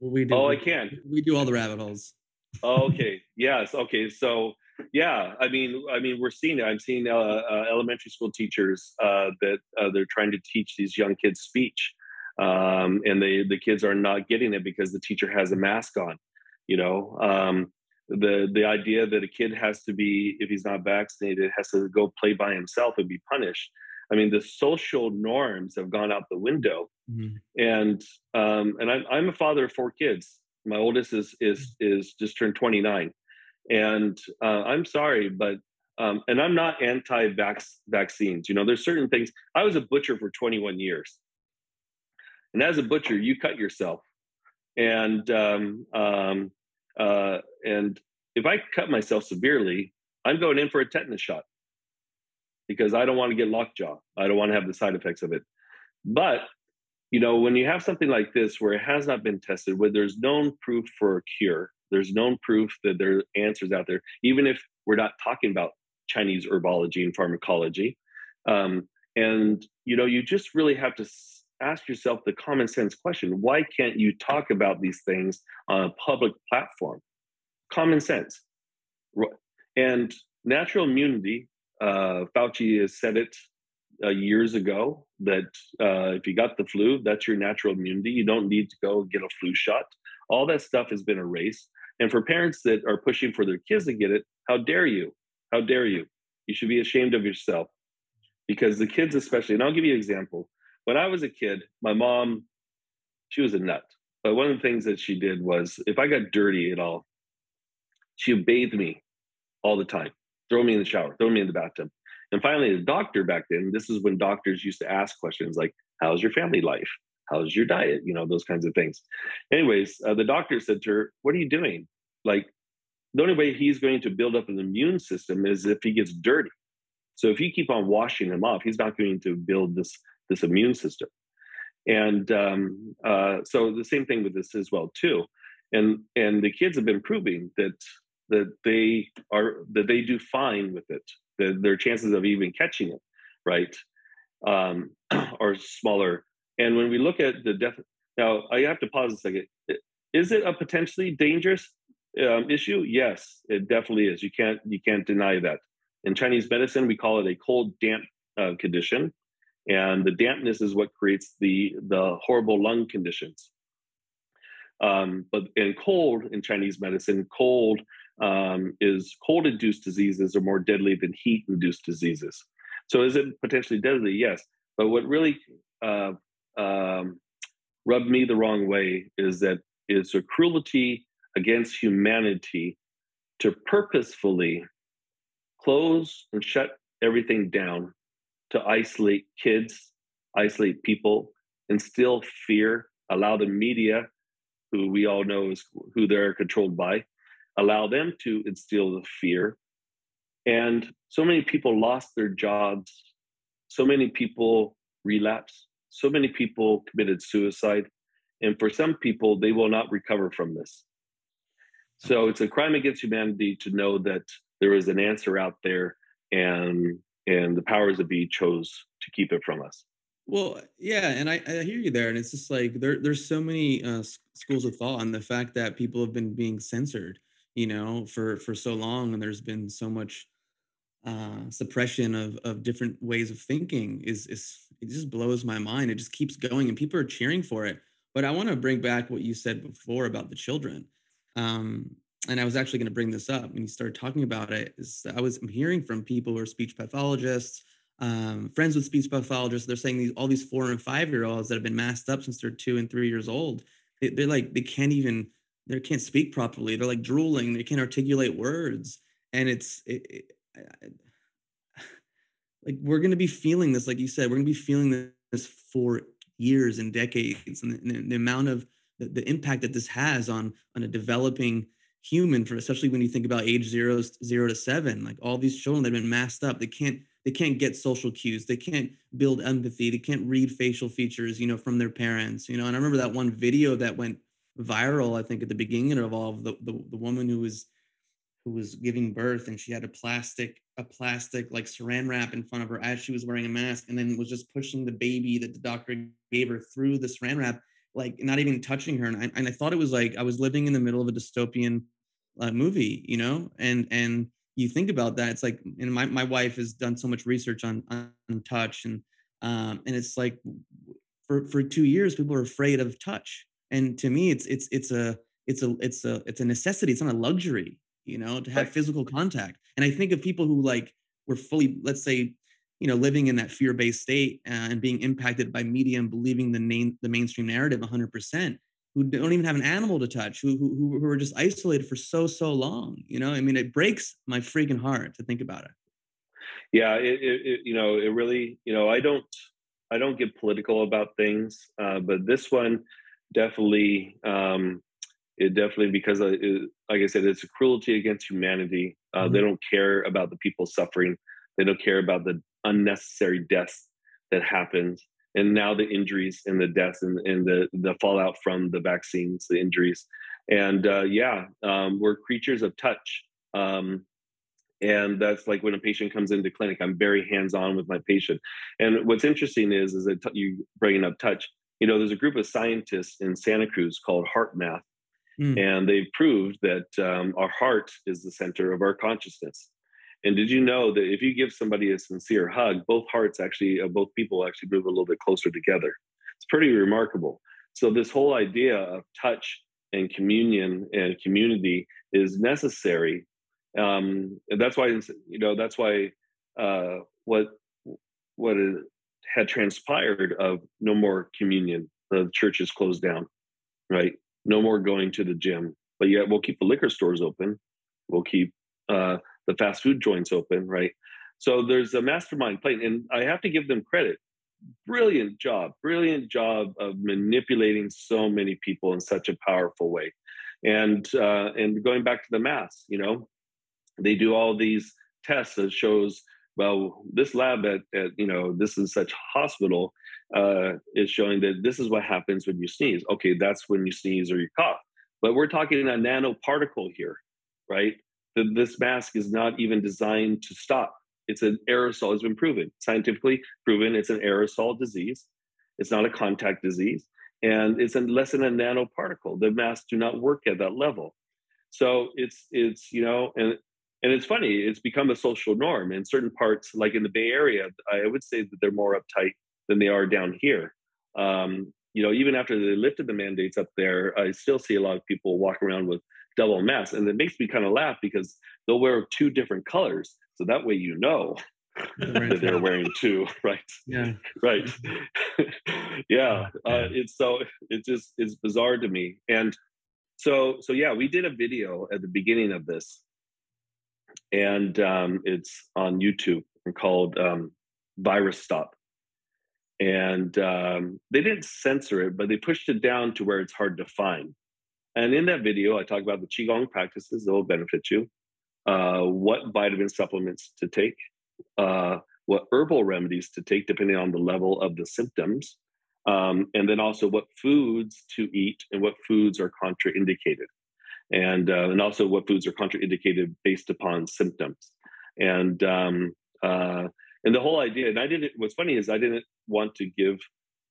We do, oh, I can. We do all the rabbit holes. Oh, okay. Yes. Okay. So yeah, I mean, I mean, we're seeing it. I'm seeing uh, uh, elementary school teachers uh, that uh, they're trying to teach these young kids speech, um, and they the kids are not getting it because the teacher has a mask on. You know, um, the the idea that a kid has to be if he's not vaccinated has to go play by himself and be punished i mean the social norms have gone out the window mm-hmm. and um and I'm, I'm a father of four kids my oldest is is is just turned 29 and uh, i'm sorry but um, and i'm not anti-vaccines you know there's certain things i was a butcher for 21 years. And as a butcher you cut yourself. And um, um, uh, and if I cut myself severely, I'm going in for a tetanus shot. Because I don't want to get lockjaw. I don't want to have the side effects of it. But you know, when you have something like this where it has not been tested, where there's known proof for a cure, there's known proof that there are answers out there, even if we're not talking about Chinese herbology and pharmacology. Um, and you know, you just really have to ask yourself the common sense question why can't you talk about these things on a public platform common sense and natural immunity uh, fauci has said it uh, years ago that uh, if you got the flu that's your natural immunity. You don't need to go get a flu shot. All that stuff has been erased. And for parents that are pushing for their kids to get it how dare you? How dare you? You should be ashamed of yourself. Because the kids especially and i'll give you an example. When I was a kid, my mom, she was a nut. But one of the things that she did was if I got dirty at all, she would bathe me all the time, throw me in the shower, throw me in the bathtub. And finally, the doctor back then, this is when doctors used to ask questions like, How's your family life? How's your diet? You know, those kinds of things. Anyways, uh, the doctor said to her, What are you doing? Like, the only way he's going to build up an immune system is if he gets dirty. So if you keep on washing him off, he's not going to build this this immune system. And um, uh, so the same thing with this as well too. And and the kids have been proving that that they are that they do fine with it. That their chances of even catching it, right, um, [clears throat] are smaller. And when we look at the death, now I have to pause a second. Is it a potentially dangerous um, issue? Yes, it definitely is. You can't you can't deny that. In Chinese medicine, we call it a cold damp uh, condition, and the dampness is what creates the the horrible lung conditions. Um, but in cold in Chinese medicine, cold um, is cold induced diseases are more deadly than heat induced diseases. So is it potentially deadly? Yes. But what really uh, um, rubbed me the wrong way is that it's a cruelty against humanity to purposefully close and shut everything down to isolate kids, isolate people, instill fear, allow the media, who we all know is who they're controlled by, allow them to instill the fear. And so many people lost their jobs. So many people relapsed. So many people committed suicide. And for some people, they will not recover from this. So it's a crime against humanity to know that there is an answer out there and and the powers that be chose to keep it from us. Well, yeah, and I, I hear you there, and it's just like there there's so many uh, schools of thought on the fact that people have been being censored, you know, for for so long, and there's been so much uh, suppression of of different ways of thinking. Is is it just blows my mind. It just keeps going, and people are cheering for it. But I want to bring back what you said before about the children. Um, and I was actually going to bring this up when you started talking about it. Is I was hearing from people who are speech pathologists, um, friends with speech pathologists. They're saying these all these four and five year olds that have been masked up since they're two and three years old. They, they're like they can't even they can't speak properly. They're like drooling. They can't articulate words, and it's it, it, I, [sighs] like we're going to be feeling this, like you said, we're going to be feeling this for years and decades, and the, the amount of the, the impact that this has on on a developing human for especially when you think about age zero zero to seven like all these children that have been masked up they can't they can't get social cues. They can't build empathy. They can't read facial features you know from their parents you know? And i remember that one video that went viral i think at the beginning of all the, the, the woman who was who was giving birth and she had a plastic a plastic like saran wrap in front of her as she was wearing a mask and then was just pushing the baby that the doctor gave her through the saran wrap like not even touching her. And I, and I thought it was like i was living in the middle of a dystopian uh, movie, you know, and and you think about that, it's like, and my my wife has done so much research on on touch, and um, and it's like for for two years people are afraid of touch, and to me, it's it's it's a it's a it's a it's a necessity. It's not a luxury, you know, to have physical contact. And I think of people who like were fully, let's say, you know, living in that fear-based state uh, and being impacted by media and believing the name the mainstream narrative 100 percent who don't even have an animal to touch, who, who, who are just isolated for so, so long. You know, I mean, it breaks my freaking heart to think about it. Yeah, it, it, it you know, it really, you know, I don't, I don't get political about things, uh, but this one definitely, um, it definitely because it, like I said, it's a cruelty against humanity. Uh, mm-hmm. They don't care about the people suffering. They don't care about the unnecessary deaths that happened and now the injuries and the deaths and, and the, the fallout from the vaccines, the injuries. And uh, yeah, um, we're creatures of touch. Um, and that's like when a patient comes into clinic, I'm very hands-on with my patient. And what's interesting is, is that you bringing up touch. You know, there's a group of scientists in Santa Cruz called HeartMath, mm. and they've proved that um, our heart is the center of our consciousness. And did you know that if you give somebody a sincere hug, both hearts actually, uh, both people actually move a little bit closer together? It's pretty remarkable. So, this whole idea of touch and communion and community is necessary. Um, and that's why, you know, that's why uh, what what had transpired of no more communion, the church is closed down, right? No more going to the gym, but yet we'll keep the liquor stores open. We'll keep uh, the fast food joints open, right? So there's a mastermind plan, and I have to give them credit. Brilliant job, brilliant job of manipulating so many people in such a powerful way. And uh, and going back to the mass, you know, they do all these tests that shows well, this lab at, at you know this is such hospital uh, is showing that this is what happens when you sneeze. Okay, that's when you sneeze or you cough. But we're talking a nanoparticle here, right? That this mask is not even designed to stop. It's an aerosol. It's been proven, scientifically proven. It's an aerosol disease. It's not a contact disease, and it's less than a nanoparticle. The masks do not work at that level. So it's it's you know, and and it's funny. It's become a social norm in certain parts, like in the Bay Area. I would say that they're more uptight than they are down here. Um, you know, even after they lifted the mandates up there, I still see a lot of people walk around with double masks, and it makes me kind of laugh because they'll wear two different colors, so that way you know [laughs] that they're wearing two, [laughs] right? Yeah, right. [laughs] yeah, uh, it's so it just it's bizarre to me, and so so yeah, we did a video at the beginning of this, and um, it's on YouTube called um, "Virus Stop." and um, they didn't censor it, but they pushed it down to where it's hard to find. And in that video, I talk about the qigong practices that will benefit you, uh, what vitamin supplements to take, uh, what herbal remedies to take depending on the level of the symptoms, um, and then also what foods to eat and what foods are contraindicated, and uh, and also what foods are contraindicated based upon symptoms. And um, uh, and the whole idea and i didn't what's funny is i didn't want to give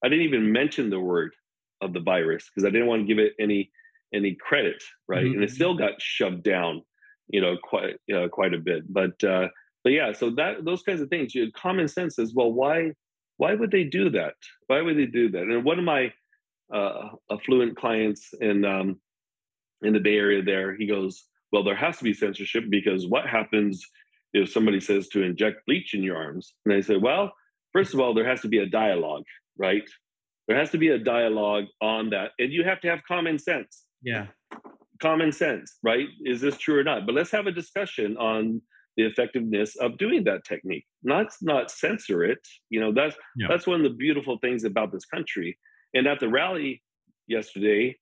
i didn't even mention the word of the virus because i didn't want to give it any any credit right mm-hmm. and it still got shoved down you know quite uh, quite a bit but uh but yeah so that those kinds of things you common sense is well why why would they do that why would they do that and one of my uh affluent clients in um in the bay area there he goes well there has to be censorship because what happens if somebody says to inject bleach in your arms. And I say, well, first of all, there has to be a dialogue, right? There has to be a dialogue on that. And you have to have common sense. Yeah. Common sense, right? Is this true or not? But let's have a discussion on the effectiveness of doing that technique. Not not censor it. You know, that's yeah. that's one of the beautiful things about this country. And at the rally yesterday,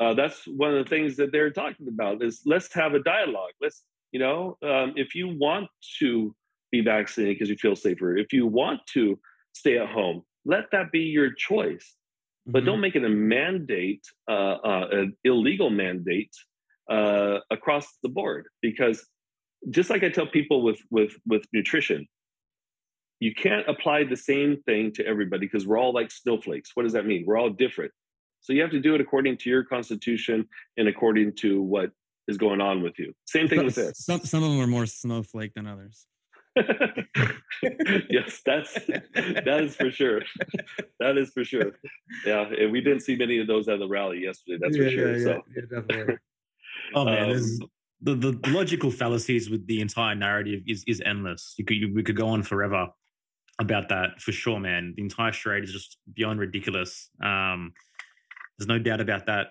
uh, that's one of the things that they're talking about is let's have a dialogue. Let's you know, um, if you want to be vaccinated because you feel safer, if you want to stay at home, let that be your choice. Mm-hmm. But don't make it a mandate, uh, uh, an illegal mandate uh, across the board. Because just like I tell people with with with nutrition, you can't apply the same thing to everybody because we're all like snowflakes. What does that mean? We're all different. So you have to do it according to your constitution and according to what is going on with you. Same thing with this. Some some of them are more snowflake than others. [laughs] yes, that's that is for sure. That is for sure. Yeah, and we didn't see many of those at the rally yesterday. That's yeah, for sure. Yeah, so. yeah, definitely. [laughs] oh man, um, the, the logical fallacies with the entire narrative is is endless. You could you, we could go on forever about that for sure, man. The entire charade is just beyond ridiculous. Um, there's no doubt about that.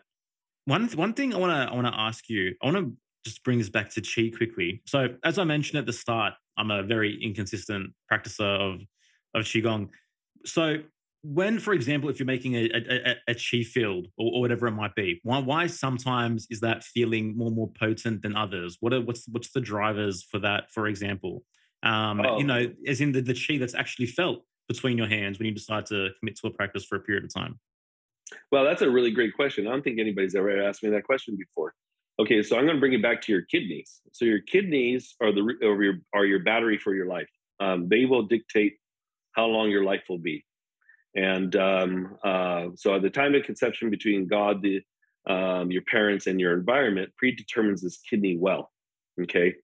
One one thing I want to I want to ask you. I want to just bring this back to chi quickly. So as I mentioned at the start, I'm a very inconsistent practicer of of qigong. So when, for example, if you're making a, a, a chi field or, or, whatever it might be, why, why sometimes is that feeling more more potent than others? What are what's what's the drivers for that? For example, um, oh. you know, as in the, the chi that's actually felt between your hands when you decide to commit to a practice for a period of time. Well, that's a really great question. I don't think anybody's ever asked me that question before. Okay, so I'm going to bring it back to your kidneys. So your kidneys are the are your are your battery for your life. Um, they will dictate how long your life will be. And um, uh, so at the time of conception between God, the um, your parents, and your environment predetermines this kidney well. Okay,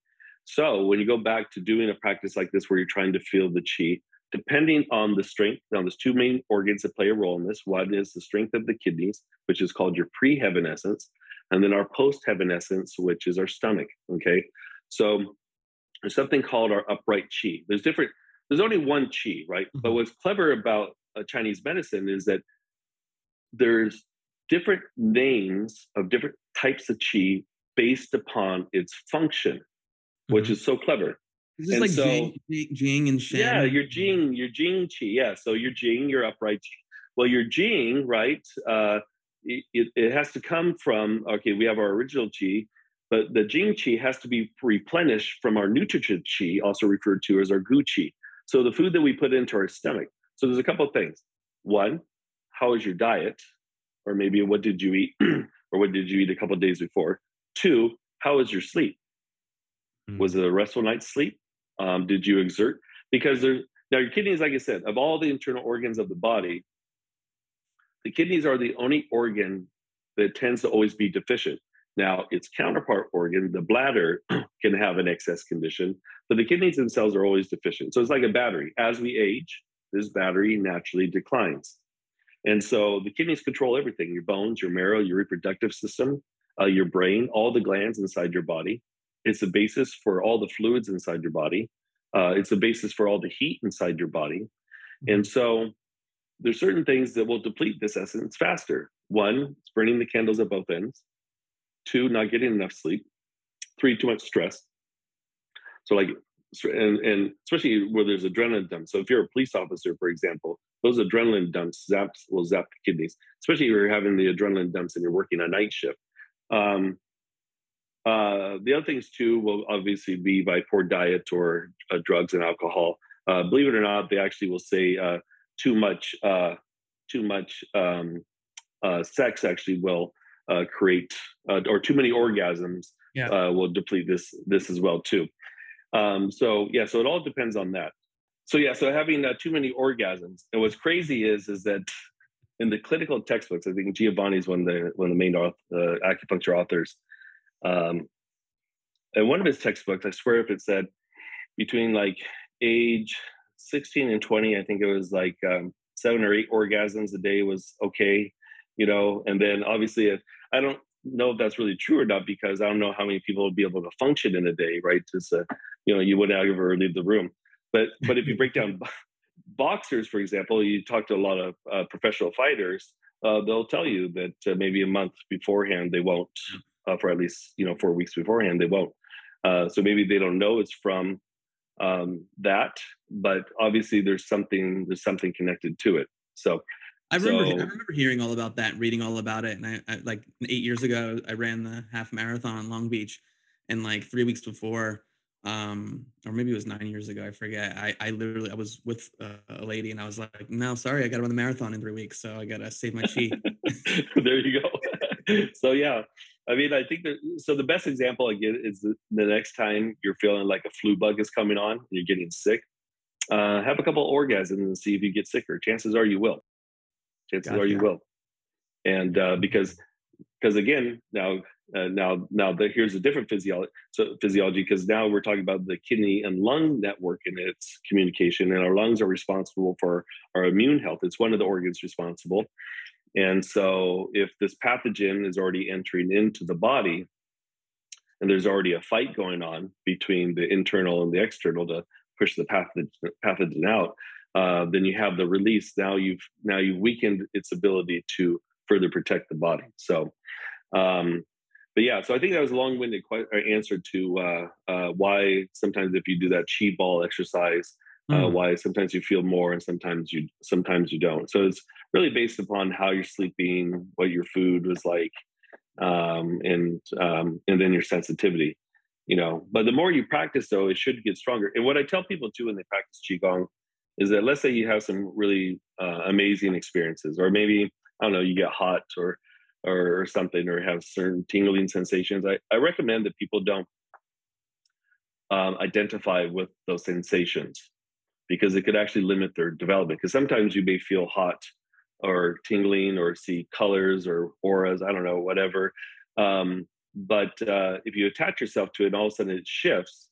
so when you go back to doing a practice like this, where you're trying to feel the chi, depending on the strength, now there's two main organs that play a role in this. One is the strength of the kidneys, which is called your pre-heaven essence, and then our post-heaven essence, which is our stomach. Okay, so there's something called our upright chi. There's different. There's only one chi, right? Mm-hmm. But what's clever about Chinese medicine is that there's different names of different types of chi based upon its function, mm-hmm. which is so clever. Is this and like so, Jing, Jing and Shen? Yeah, your Jing, your Jing Qi. Yeah, so your Jing, your upright Qi. Well, your Jing, right? Uh, it, it has to come from okay. We have our original Qi, But the Jing Qi has to be replenished from our nutritive Qi, also referred to as our Gu Qi. So the food that we put into our stomach. So there's a couple of things. One, how is your diet? Or maybe what did you eat? [clears throat] or what did you eat a couple of days before? Two, how is your sleep? Mm-hmm. Was it a restful night's sleep? Um, did you exert? Because there's now your kidneys, like I said, of all the internal organs of the body, the kidneys are the only organ that tends to always be deficient. Now, its counterpart organ, the bladder, [clears throat] can have an excess condition, but the kidneys themselves are always deficient. So it's like a battery. As we age, this battery naturally declines. And so the kidneys control everything your bones, your marrow, your reproductive system, uh, your brain, all the glands inside your body. It's the basis for all the fluids inside your body. Uh, it's the basis for all the heat inside your body. Mm-hmm. And so there's certain things that will deplete this essence faster. One, it's burning the candles at both ends. Two, not getting enough sleep. Three, too much stress. So like, and, and especially where there's adrenaline dumps. So if you're a police officer, for example, those adrenaline dumps zaps will zap the kidneys, especially if you're having the adrenaline dumps and you're working a night shift. Um, uh, the other things too will obviously be by poor diet or uh, drugs and alcohol. Uh, believe it or not, they actually will say uh, too much uh, too much um, uh, sex actually will uh, create uh, or too many orgasms yeah. uh, will deplete this this as well too. Um, so yeah, so it all depends on that. So yeah, so having uh, too many orgasms. And what's crazy is is that in the clinical textbooks, I think Giovanni is one of the one of the main uh, acupuncture authors. Um, and one of his textbooks, I swear if it said between like age 16 and 20, I think it was like um, seven or eight orgasms a day was okay, you know. And then obviously, if, I don't know if that's really true or not because I don't know how many people would be able to function in a day, right? Just uh, you know, you wouldn't ever leave the room. But but if you break down [laughs] boxers, for example, you talk to a lot of uh, professional fighters, uh, they'll tell you that uh, maybe a month beforehand they won't, uh, for at least you know four weeks beforehand they won't. Uh, so maybe they don't know it's from um, that, but obviously there's something there's something connected to it. So I remember so, I remember hearing all about that, reading all about it, and I, I, like eight years ago I ran the half marathon in Long Beach, and like three weeks before, um, or maybe it was nine years ago, I forget. I I literally I was with a, a lady and I was like, no, sorry, I got to run the marathon in three weeks, so I got to save my chi. [laughs] there you go. [laughs] so yeah, I mean, I think that so the best example I get is the, the next time you're feeling like a flu bug is coming on, you're getting sick. Uh, have a couple orgasms and see if you get sicker. Chances are you will. Chances gotcha. are you will. And uh, because because again now uh, now now the, here's a different physiology so physiology because now we're talking about the kidney and lung network and its communication and our lungs are responsible for our immune health it's one of the organs responsible and so, if this pathogen is already entering into the body, and there's already a fight going on between the internal and the external to push the pathogen, pathogen out, uh, then you have the release. Now you've now you've weakened its ability to further protect the body. So, um, but yeah, so I think that was a long-winded uh, answer to uh, uh, why sometimes if you do that chi ball exercise, mm. why sometimes you feel more and sometimes you sometimes you don't. So it's really based upon how you're sleeping, what your food was like, um, and um, and then your sensitivity. You know, but the more you practice, though, it should get stronger. And what I tell people too when they practice qigong is that let's say you have some really uh, amazing experiences, or maybe I don't know, you get hot or or, something, or have certain tingling sensations. I, I recommend that people don't um, identify with those sensations because it could actually limit their development. Because sometimes you may feel hot or tingling or see colors or auras, I don't know, whatever. Um, but uh, if you attach yourself to it and all of a sudden it shifts,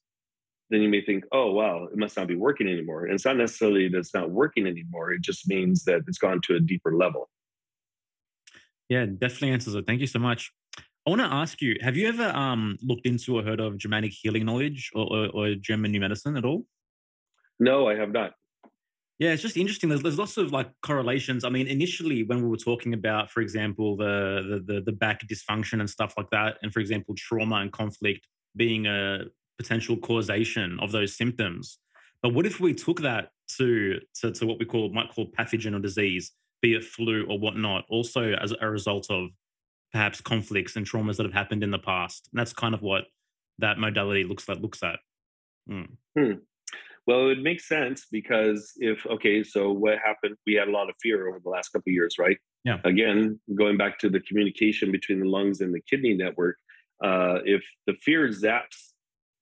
then you may think, oh, wow, it must not be working anymore. And it's not necessarily that it's not working anymore. It just means that it's gone to a deeper level. Yeah, definitely answers it. Thank you so much. I want to ask you: Have you ever um, looked into or heard of Germanic healing knowledge or, or, or German new medicine at all? No, I have not. Yeah, it's just interesting. There's, there's lots of like correlations. I mean, initially when we were talking about, for example, the, the the back dysfunction and stuff like that, and for example, trauma and conflict being a potential causation of those symptoms. But what if we took that to to, to what we call might call pathogen or disease, be it flu or whatnot, also as a result of perhaps conflicts and traumas that have happened in the past. And that's kind of what that modality looks like looks at. Mm. Hmm. Well, it makes sense because if okay, so what happened? We had a lot of fear over the last couple of years, right? Yeah. Again, going back to the communication between the lungs and the kidney network, uh, if the fear zaps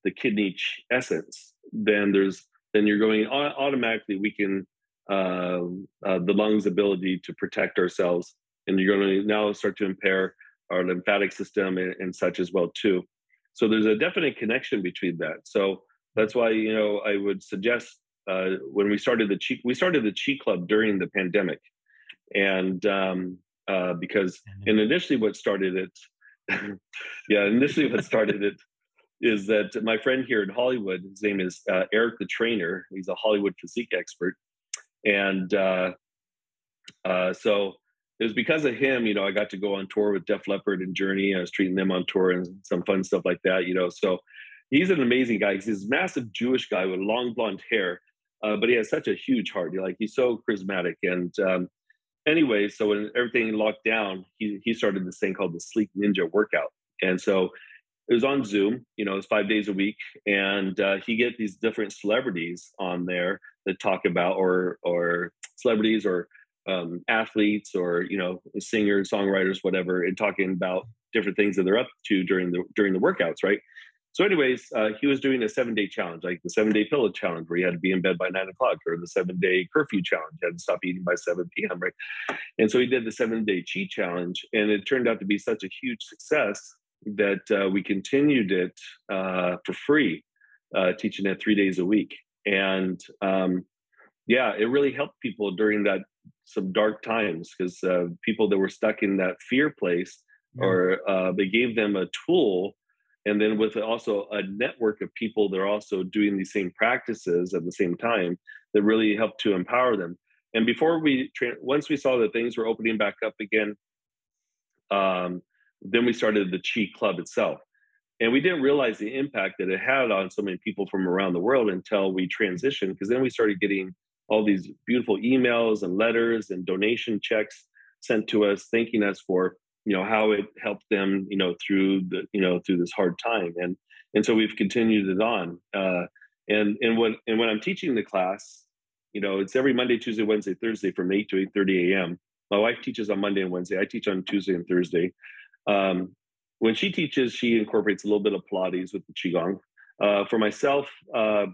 the kidney essence, then there's then you're going automatically weaken uh, uh, the lungs' ability to protect ourselves, and you're going to now start to impair our lymphatic system and, and such as well too. So there's a definite connection between that. So that's why you know I would suggest uh, when we started the chi we started the chi club during the pandemic, and um, uh, because and initially what started it, [laughs] yeah, initially what started it is that my friend here in Hollywood, his name is uh, Eric the Trainer. He's a Hollywood physique expert, and uh, uh, so it was because of him. You know, I got to go on tour with Def Leppard and Journey. I was treating them on tour and some fun stuff like that. You know, so he's an amazing guy. He's this massive Jewish guy with long blonde hair, uh, but he has such a huge heart. You're like he's so charismatic. And um, anyway, so when everything locked down, he he started this thing called the Sleek Ninja Workout, and so it was on Zoom. You know, it was five days a week, and uh, he get these different celebrities on there that talk about or or celebrities or um, athletes or you know singers, songwriters, whatever, and talking about different things that they're up to during the during the workouts, right? So, anyways, uh, he was doing a seven day challenge, like the seven day pillow challenge, where he had to be in bed by nine o'clock, or the seven day curfew challenge, had to stop eating by 7 p.m., right? And so he did the seven day chi challenge, and it turned out to be such a huge success that uh, we continued it uh, for free, uh, teaching it three days a week. And um, yeah, it really helped people during that some dark times because uh, people that were stuck in that fear place, or uh, they gave them a tool and then with also a network of people that are also doing these same practices at the same time that really help to empower them. And before we once we saw that things were opening back up again um, then we started the chi club itself. And we didn't realize the impact that it had on so many people from around the world until we transitioned because then we started getting all these beautiful emails and letters and donation checks sent to us thanking us for you know how it helped them you know through the you know through this hard time. And and so we've continued it on. Uh, and and when and when i'm teaching the class you know it's every monday tuesday wednesday thursday from 8 to 8 30 a.m my wife teaches on monday and wednesday. I teach on tuesday and thursday. Um, when she teaches she incorporates a little bit of pilates with the qigong. Uh, for myself uh,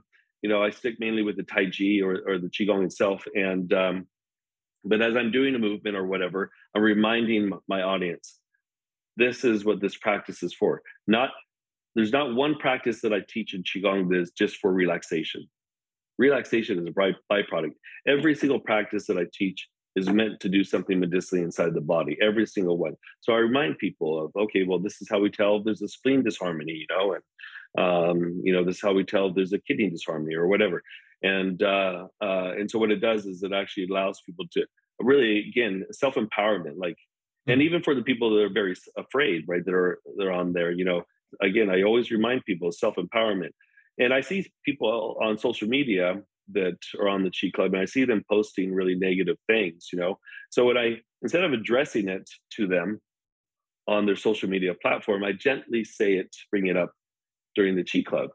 you know i stick mainly with the tai chi or, or the qigong itself. And um, but as I'm doing a movement or whatever, I'm reminding my audience this is what this practice is for. Not there's not one practice that I teach in Qigong that is just for relaxation. Relaxation is a byproduct. Every single practice that I teach is meant to do something medicinally inside the body, every single one. So I remind people of, okay, well, this is how we tell there's a spleen disharmony, you know, and um, you know, this is how we tell there's a kidney disharmony or whatever and uh, uh, and so what it does is it actually allows people to really again self empowerment, like, mm-hmm. and even for the people that are very afraid, right, that are they're on there, you know, again, I always remind people self empowerment, and I see people on social media that are on the Chi Club, and I see them posting really negative things, you know. So when I instead of addressing it to them on their social media platform, I gently say it, bring it up during the Chi Club.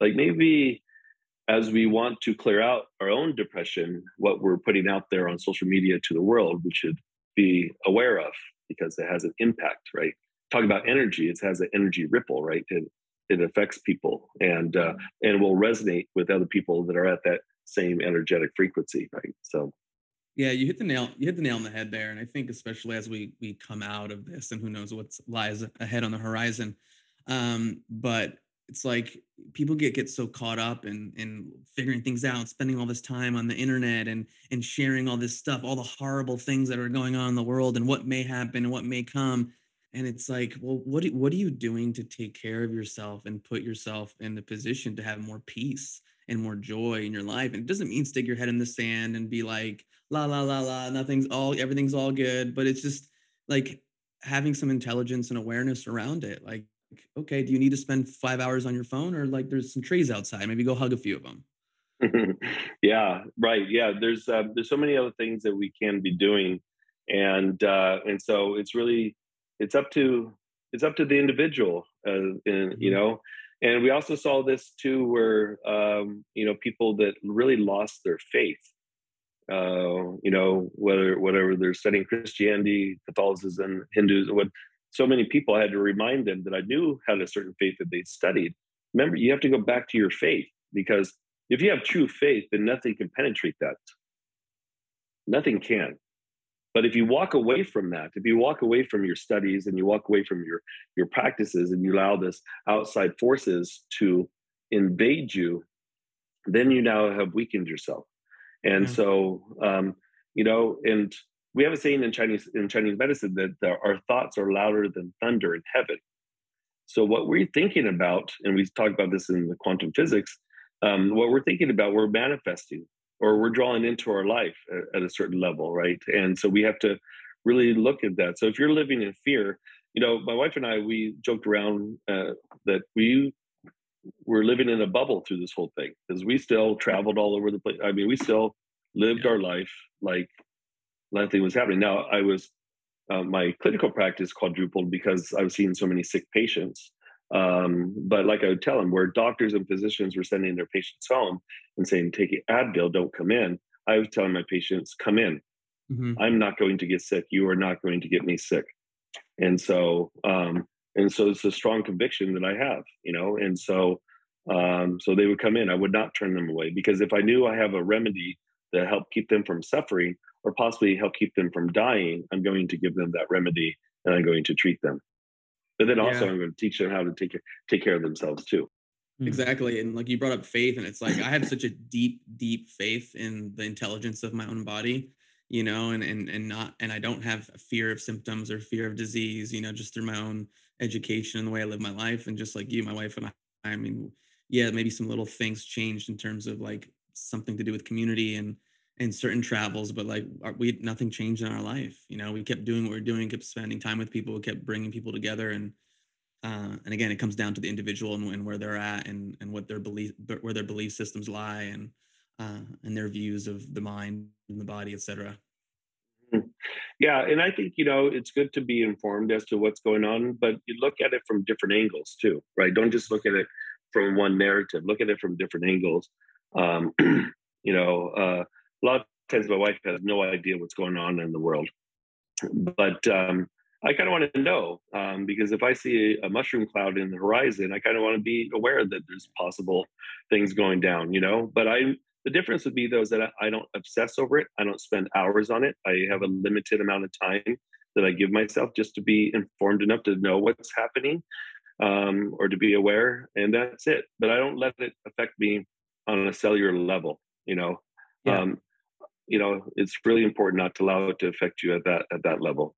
Like maybe as we want to clear out our own depression, what we're putting out there on social media to the world, we should be aware of because it has an impact, right? Talk about energy, it has an energy ripple, right? It, it affects people and uh, and will resonate with other people that are at that same energetic frequency, right? So yeah, you hit the nail. You hit the nail on the head there, and I think especially as we we come out of this, and who knows what lies ahead on the horizon. Um, but it's like people get get so caught up in in figuring things out spending all this time on the internet and and sharing all this stuff all the horrible things that are going on in the world and what may happen and what may come. And it's like well what what are you doing to take care of yourself and put yourself in the position to have more peace and more joy in your life? And it doesn't mean stick your head in the sand and be like la la la la nothing's all everything's all good. But it's just like having some intelligence and awareness around it like okay, do you need to spend five hours on your phone or like there's some trees outside? Maybe go hug a few of them. [laughs] yeah, right. Yeah, there's uh, there's so many other things that we can be doing, and uh, and so it's really it's up to it's up to the individual, uh, and you Mhm. know. And we also saw this too, where um, you know people that really lost their faith. Uh, you know, whether whatever they're studying Christianity, Catholicism, Hindus, what so many people I had to remind them that I knew had a certain faith that they studied. Remember, you have to go back to your faith because if you have true faith, then nothing can penetrate that. Nothing can. But if you walk away from that, if you walk away from your studies and you walk away from your your practices and you allow this outside forces to invade you, then you now have weakened yourself. And so, um, you know, and we have a saying in Chinese in Chinese medicine that the, our thoughts are louder than thunder in heaven. So what we're thinking about, and we talked about this in the quantum physics, um, what we're thinking about, we're manifesting or we're drawing into our life at, at a certain level, right? And so we have to really look at that. So if you're living in fear, you know, my wife and I, we joked around uh, that we were living in a bubble through this whole thing because we still traveled all over the place. I mean, we still lived our life like nothing was happening. Now, I was uh, my clinical practice quadrupled because I was seeing so many sick patients. Um, but like I would tell them, where doctors and physicians were sending their patients home and saying, "Take Advil, don't come in." I was telling my patients, "Come in. Mhm. I'm not going to get sick. You are not going to get me sick." And so, um, and so it's a strong conviction that I have, you know. And so, um, so they would come in. I would not turn them away because if I knew I have a remedy that help keep them from suffering or possibly help keep them from dying, I'm going to give them that remedy and I'm going to treat them. But then also, Yeah. I'm going to teach them how to take care, take care of themselves too. Mm. Exactly. And like you brought up faith, and it's like I have such a deep, deep faith in the intelligence of my own body, you know, and and and not and I don't have a fear of symptoms or fear of disease, you know, just through my own education and the way I live my life. And just like you, my wife and I, I mean, yeah, maybe some little things changed in terms of like something to do with community and and certain travels, but like our, we nothing changed in our life. You know, we kept doing what we are doing, kept spending time with people, kept bringing people together, and uh, and again, it comes down to the individual and, and where they're at and and what their belief where their belief systems lie and uh, and their views of the mind and the body, etc. Yeah, and I think you know it's good to be informed as to what's going on, but you look at it from different angles too, right? Don't just look at it from one narrative. Look at it from different angles. Um, [clears throat] you know, uh, a lot of times my wife has no idea what's going on in the world, but um, I kind of want to know um, because if I see a mushroom cloud in the horizon, I kind of want to be aware that there's possible things going down. You know, but I the difference would be those that I, I don't obsess over it. I don't spend hours on it. I have a limited amount of time that I give myself just to be informed enough to know what's happening um, or to be aware, and that's it. But I don't let it affect me on a cellular level. You know, Yeah. um, you know, it's really important not to allow it to affect you at that at that level.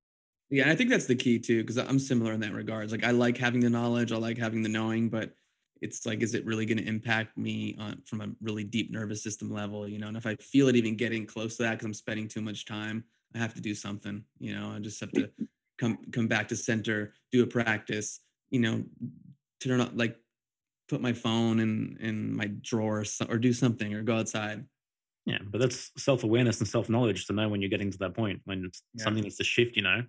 Yeah, I think that's the key too, because I'm similar in that regards. Like I like having the knowledge, I like having the knowing, but it's like, is it really going to impact me on, from a really deep nervous system level? You know, and if I feel it even getting close to that because I'm spending too much time, I have to do something. You know, I just have to come come back to center, do a practice. You know, turn on like put my phone in in my drawer or do something or go outside. Yeah, but that's self awareness and self knowledge to know when you're getting to that point when Yeah. something needs to shift, you know,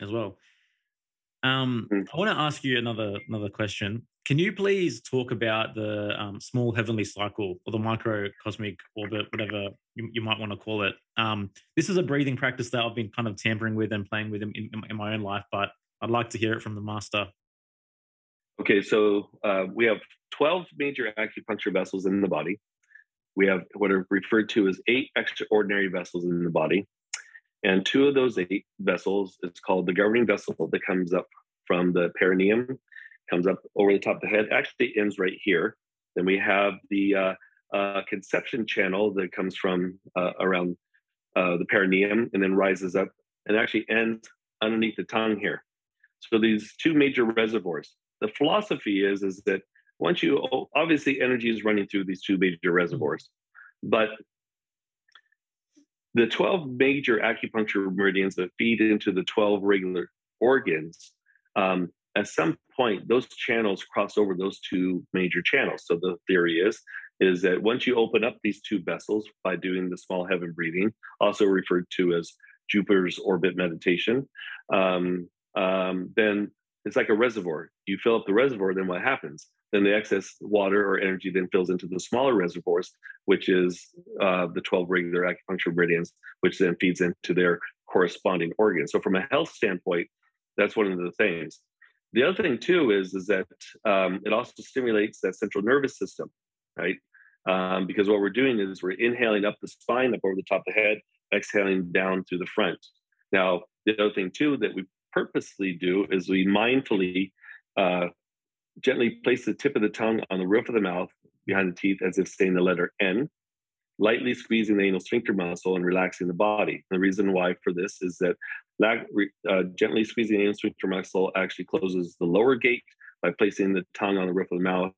as well. Um, Mm. I want to ask you another another question. Can you please talk about the um, small heavenly cycle or the microcosmic orbit, whatever you, you might want to call it? Um, this is a breathing practice that I've been kind of tampering with and playing with in, in, in my own life, but I'd like to hear it from the master. Okay, so uh, we have 12 major acupuncture vessels in the body. We have what are referred to as eight extraordinary vessels in the body. And two of those eight vessels is called the governing vessel that comes up from the perineum, comes up over the top of the head, actually ends right here. Then we have the uh, uh, conception channel that comes from uh, around uh, the perineum and then rises up and actually ends underneath the tongue here. So these two major reservoirs. The philosophy is is that once you obviously energy is running through these two major reservoirs, but the 12 major acupuncture meridians that feed into the 12 regular organs, um, at some point, those channels cross over those two major channels. So the theory is is that once you open up these two vessels by doing the small heaven breathing, also referred to as Jupiter's orbit meditation, um, um, then it's like a reservoir. You fill up the reservoir, then what happens? Then the excess water or energy then fills into the smaller reservoirs, which is uh, the 12 regular acupuncture meridians, which then feeds into their corresponding organs. So, from a health standpoint, that's one of the things. The other thing too is is that um, it also stimulates that central nervous system, right? Um, because what we're doing is we're inhaling up the spine, up over the top of the head, exhaling down through the front. Now, the other thing too that we purposely do is we mindfully uh, gently place the tip of the tongue on the roof of the mouth behind the teeth as if saying the letter N, lightly squeezing the anal sphincter muscle and relaxing the body. The reason why for this is that uh, gently squeezing the anal sphincter muscle actually closes the lower gate by placing the tongue on the roof of the mouth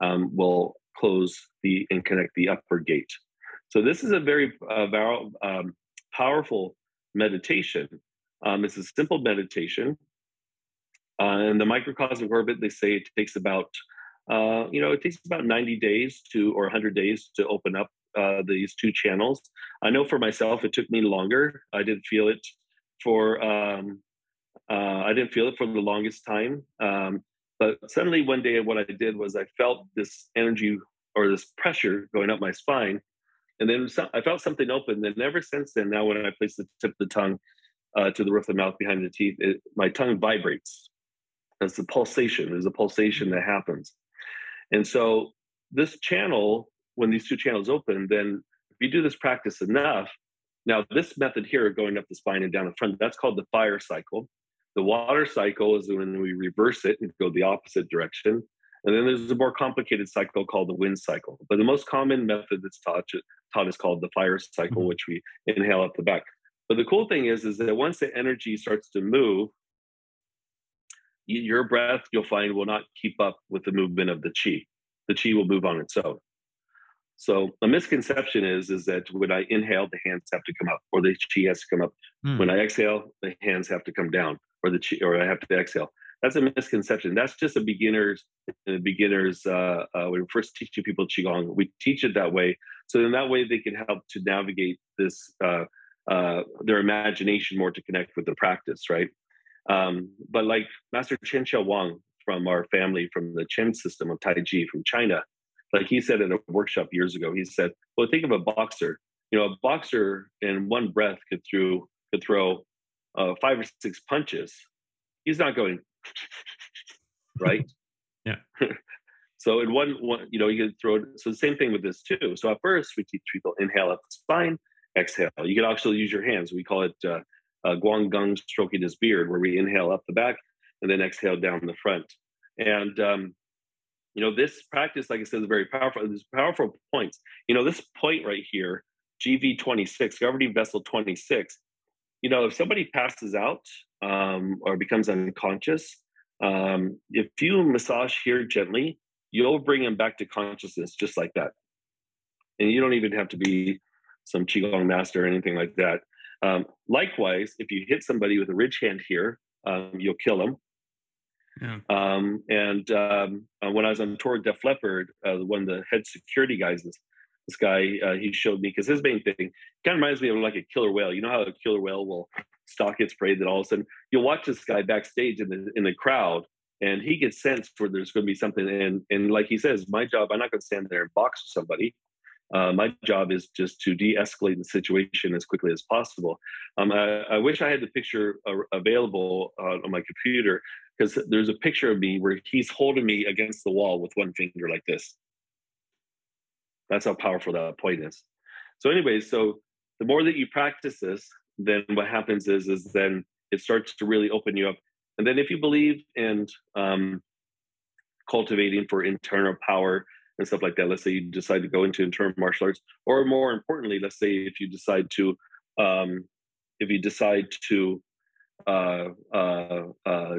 um, will close the and connect the upper gate. So this is a very uh, um, powerful meditation. Um, it's a simple meditation. Uh, in the microcosmic orbit, they say it takes about, uh, you know, it takes about 90 days to or 100 days to open up uh, these two channels. I know for myself, it took me longer. I didn't feel it for, um, uh, I didn't feel it for the longest time. Um, but suddenly one day, what I did was I felt this energy or this pressure going up my spine. And then some, I felt something open. And ever since then, now when I place the tip of the tongue uh, to the roof of the mouth behind the teeth, it, my tongue vibrates. That's the pulsation. There's a pulsation that happens. And so this channel, when these two channels open, then if you do this practice enough, now this method here, going up the spine and down the front, that's called the fire cycle. The water cycle is when we reverse it and go the opposite direction. And then there's a more complicated cycle called the wind cycle. But the most common method that's taught, taught is called the fire cycle, mm-hmm. which we inhale up the back. But the cool thing is, is that once the energy starts to move, your breath you'll find will not keep up with the movement of the chi. The chi will move on its own. So a misconception is is that when I inhale, the hands have to come up, or the chi has to come up. Mm. When I exhale, the hands have to come down, or the chi, or I have to exhale. That's a misconception. That's just a beginner's a beginner's. Uh, uh, when we first teaching people qigong, we teach it that way, so in that way they can help to navigate this uh, uh, their imagination more to connect with the practice, right? Um, but like Master Chen Xiao Wang from our family from the Chen system of Tai Chi from China, like he said in a workshop years ago, he said, "Well, think of a boxer. You know, a boxer in one breath could throw could throw uh, five or six punches. He's not going [laughs] right. yeah. [laughs] so in one, one, you know, you can throw. So the same thing with this too. So at first, we teach people inhale up the spine, exhale. You can actually use your hands. We call it uh, uh, stroking his beard, where we inhale up the back and then exhale down the front. And um, you know, this practice, like I said, is very powerful. There's powerful points. You know, this point right here, GV26, governing vessel 26. You know, if somebody passes out um, or becomes unconscious, um, if you massage here gently, you'll bring them back to consciousness just like that. And you don't even have to be some qigong master or anything like that. Um, likewise, if you hit somebody with a ridge hand here, um, you'll kill them. Yeah. Um, and um, uh, when I was on tour with Def Leppard, uh, one of the head security guys, this, this guy, uh, he showed me because his main thing kind of reminds me of like a killer whale. You know how a killer whale will stalk its prey, that all of a sudden you'll watch this guy backstage in the in the crowd, and he gets sensed where there's going to be something. And and like he says, my job, I'm not going to stand there and box somebody. Uh, my job is just to de-escalate the situation as quickly as possible. Um, I, I, wish I had the picture uh, available uh, on my computer because there's a picture of me where he's holding me against the wall with one finger like this. That's how powerful that point is. So, anyways, so the more that you practice this, then what happens is is then it starts to really open you up. And then if you believe in um, cultivating for internal power and stuff like that. Let's say you decide to go into internal martial arts, or more importantly, let's say if you decide to, um, if you decide to uh, uh, uh,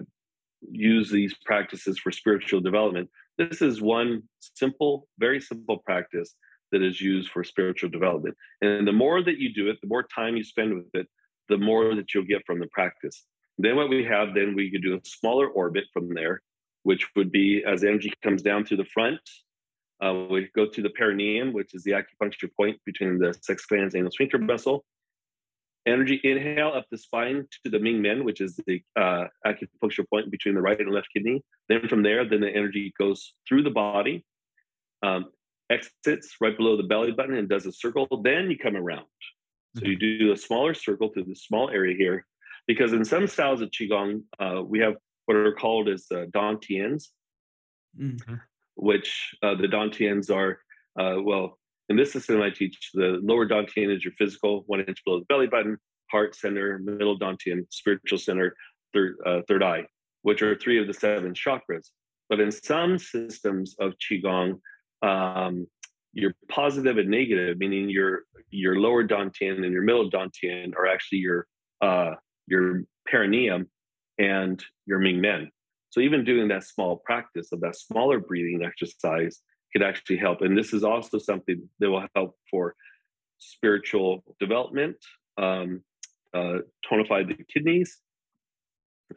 use these practices for spiritual development, this is one simple, very simple practice that is used for spiritual development. And the more that you do it, the more time you spend with it, the more that you'll get from the practice. Then what we have, then we could do a smaller orbit from there, which would be as energy comes down through the front, uh, we go to the perineum, which is the acupuncture point between the sex glands and the sphincter muscle. energy inhale up the spine to the Ming Men, which is the uh, acupuncture point between the right and left kidney. Then from there, then the energy goes through the body, um, exits right below the belly button and does a circle. Then you come around. So you do a smaller circle through the small area here, because in some styles of qigong, uh, we have what are called as uh, dantians, Mm-hmm. Which uh, the dantians are uh, well. In this system, I teach the lower dantian is your physical, one inch below the belly button, heart center, middle dantian, spiritual center, third uh, third eye, which are three of the seven chakras. But in some systems of qigong, um, your positive and negative, meaning your your lower dantian and your middle dantian, are actually your uh, your perineum and your Ming Men. So even doing that small practice of that smaller breathing exercise could actually help. And this is also something that will help for spiritual development, um, uh, tonify the kidneys.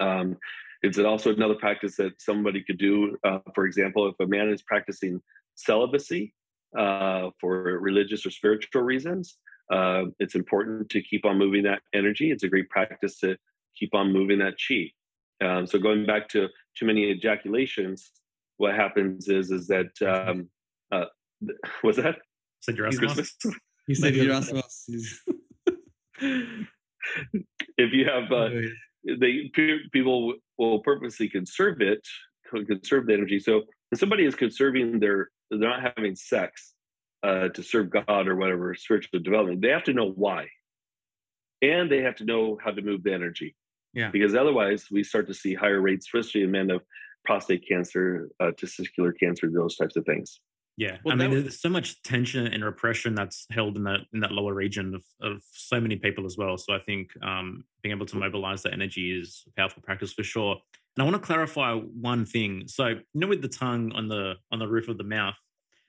Um, it's also another practice that somebody could do. Uh, for example, if a man is practicing celibacy uh, for religious or spiritual reasons, uh, it's important to keep on moving that energy. It's a great practice to keep on moving that chi. Um, so going back to too many ejaculations, what happens is is that um, uh, [laughs] was that [laughs] Said your Christmas? He said Like a- Erasmus. [laughs] if you have uh, Oh, they people will purposely conserve it, conserve the energy. So if somebody is conserving their, they're not having sex uh, to serve God or whatever spiritual development. They have to know why, and they have to know how to move the energy. Yeah. Because otherwise, we start to see higher rates, especially in men of prostate cancer, uh, testicular cancer, those types of things. Yeah, Well, I mean, that- there's so much tension and repression that's held in that in that lower region of, of so many people as well. So I think um, being able to mobilize that energy is a powerful practice for sure. And I want to clarify one thing. So you know, with the tongue on the on the roof of the mouth,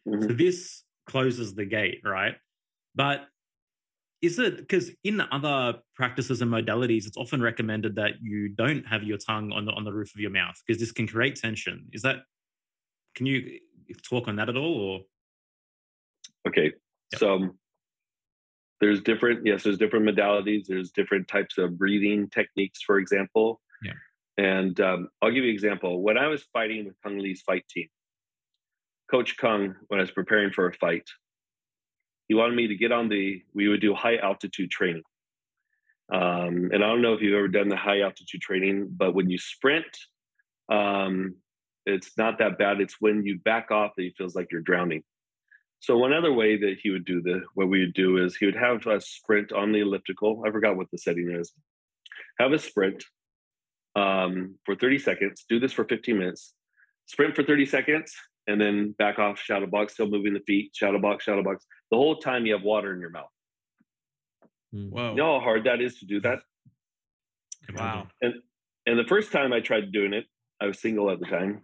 Mhm. so this closes the gate, right? But is it because in other practices and modalities, it's often recommended that you don't have your tongue on the on the roof of your mouth because this can create tension. Is that? Can you talk on that at all, or Okay. Yep. So um, there's different, yes, there's different modalities. There's different types of breathing techniques, for example. Yeah. And um, I'll give you an example. When I was fighting with Cung Le's fight team, Coach Cung, when I was preparing for a fight, he wanted me to get on the, we would do high altitude training. Um, and I don't know if you've ever done the high altitude training, but when you sprint, um, it's not that bad. It's when you back off that he feels like you're drowning. So one other way that he would do the what we would do is he would have a sprint on the elliptical. I forgot what the setting is. Have a sprint um, for 30 seconds. Do this for 15 minutes. Sprint for 30 seconds and then back off, shadow box, still moving the feet, shadow box, shadow box. The whole time you have water in your mouth. Hmm. Wow. You know how hard that is to do that? Wow. And And the first time I tried doing it, I was single at the time,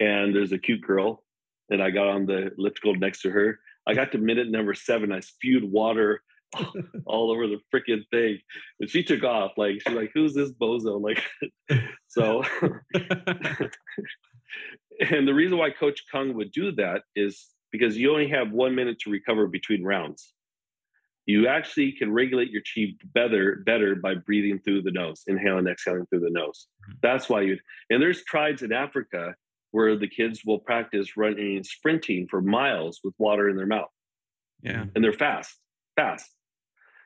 and there's a cute girl, and I got on the elliptical next to her. I got to minute number seven. I spewed water [laughs] all over the freaking thing, and she took off. Like she's like, "Who's this bozo?" Like, [laughs] so. [laughs] and the reason why Coach Cung would do that is because you only have one minute to recover between rounds. You actually can regulate your chi better better by breathing through the nose, inhaling, exhaling through the nose. That's why you. And there's tribes in Africa where the kids will practice running and sprinting for miles with water in their mouth, Yeah. and they're fast, fast.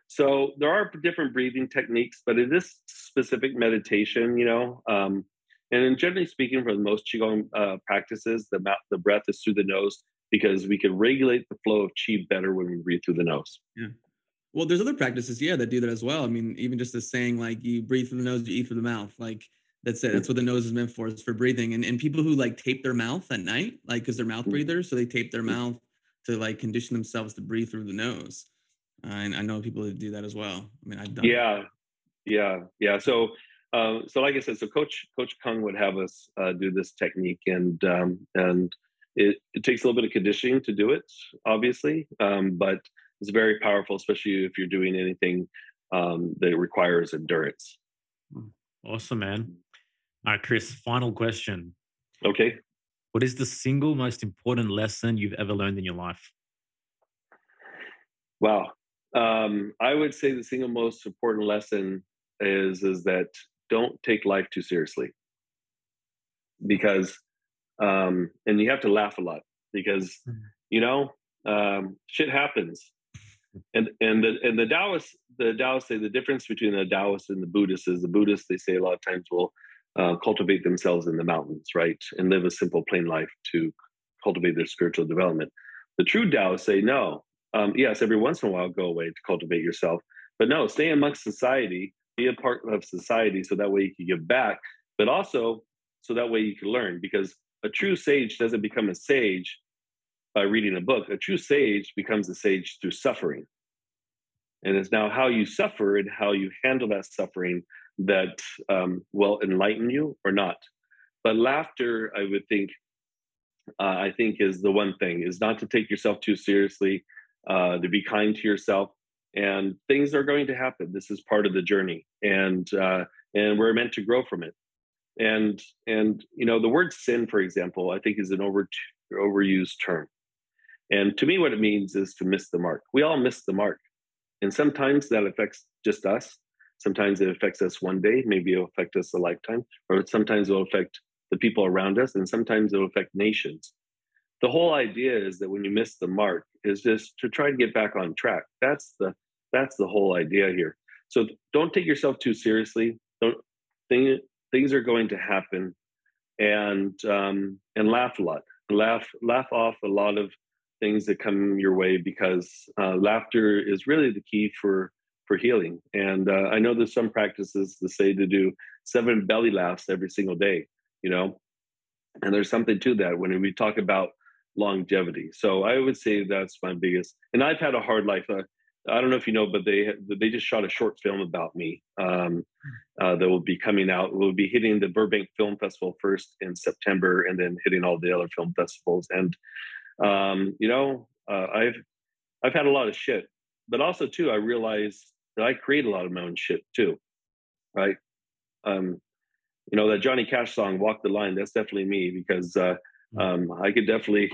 So there are different breathing techniques, but in this specific meditation, you know, um, and generally speaking, for the most qigong uh, practices, the mouth, the breath is through the nose because we can regulate the flow of qi better when we breathe through the nose. Yeah. Well, there's other practices, yeah, that do that as well. I mean, even just the saying like you breathe through the nose, you eat through the mouth. Like that's it. That's what the nose is meant for. It's for breathing. And and people who like tape their mouth at night, like because they're mouth Mhm. breathers, so they tape their mouth to like condition themselves to breathe through the nose. Uh, and I know people that do that as well. I mean, I've done. Yeah, yeah, yeah. So, um, so like I said, so Coach Coach Cung would have us uh, do this technique, and um, and it, it takes a little bit of conditioning to do it, obviously, um, but it's very powerful, especially if you're doing anything um, that requires endurance. awesome, man. All right, Chris. Final question: Okay. What is the single most important lesson you've ever learned in your life? Wow. Um, I would say the single most important lesson is is that don't take life too seriously because um, and you have to laugh a lot because mm-hmm. you know um, shit happens and and the and the Taoists the Taoists say the difference between the Taoists and the Buddhists is the Buddhists they say a lot of times will uh, cultivate themselves in the mountains right and live a simple plain life to cultivate their spiritual development. The true Taoists say no. Um, yes, every once in a while go away to cultivate yourself, but no, stay amongst society, be a part of society, so that way you can give back, but also so that way you can learn because a true sage doesn't become a sage by reading a book. A true sage becomes a sage through suffering. And it's now how you suffer and how you handle that suffering that um, will enlighten you or not. But laughter, I would think, uh, I think is the one thing is not to take yourself too seriously, uh, to be kind to yourself, and things are going to happen. This is part of the journey, and uh, and we're meant to grow from it. And and you know the word sin for example i think is an over overused term. And to me what it means is to miss the mark. We all miss the mark. And sometimes that affects just us. Sometimes it affects us one day maybe it'll affect us a lifetime or sometimes it'll affect the people around us and sometimes it'll affect nations. The whole idea is that when you miss the mark is just to try to get back on track. That's the that's the whole idea here. So don't take yourself too seriously. Don't think things are going to happen. And um, and laugh a lot. Laugh laugh off a lot of things that come your way because uh, laughter is really the key for for healing. And uh, i know there's some practices that say to do seven belly laughs every single day you know? And there's something to that. When we talk about longevity so i would say that's my biggest and i've had a hard life uh, I don't know if you know, but they they just shot a short film about me um, uh, that will be coming out. We'll be hitting the Burbank Film Festival first in September, and then hitting all the other film festivals. And um, you know, uh, I've I've had a lot of shit, but also too, I realized that I create a lot of my own shit too, right? Um, you know that Johnny Cash song "Walk the Line." That's definitely me because uh. Um, I could definitely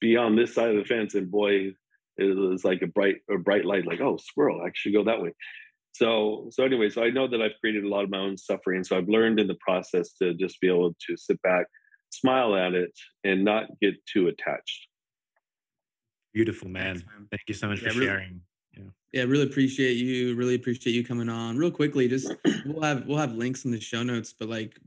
be on this side of the fence, and boy, it was like a bright a bright light like oh squirrel i should go that way. So so anyway so i know that i've created a lot of my own suffering so i've learned in the process to just be able to sit back smile at it and not get too attached. Beautiful man, man. thank you so much yeah, for really, sharing. Yeah. yeah really appreciate you really appreciate you coming on. Real quickly just we'll have we'll have links in the show notes but like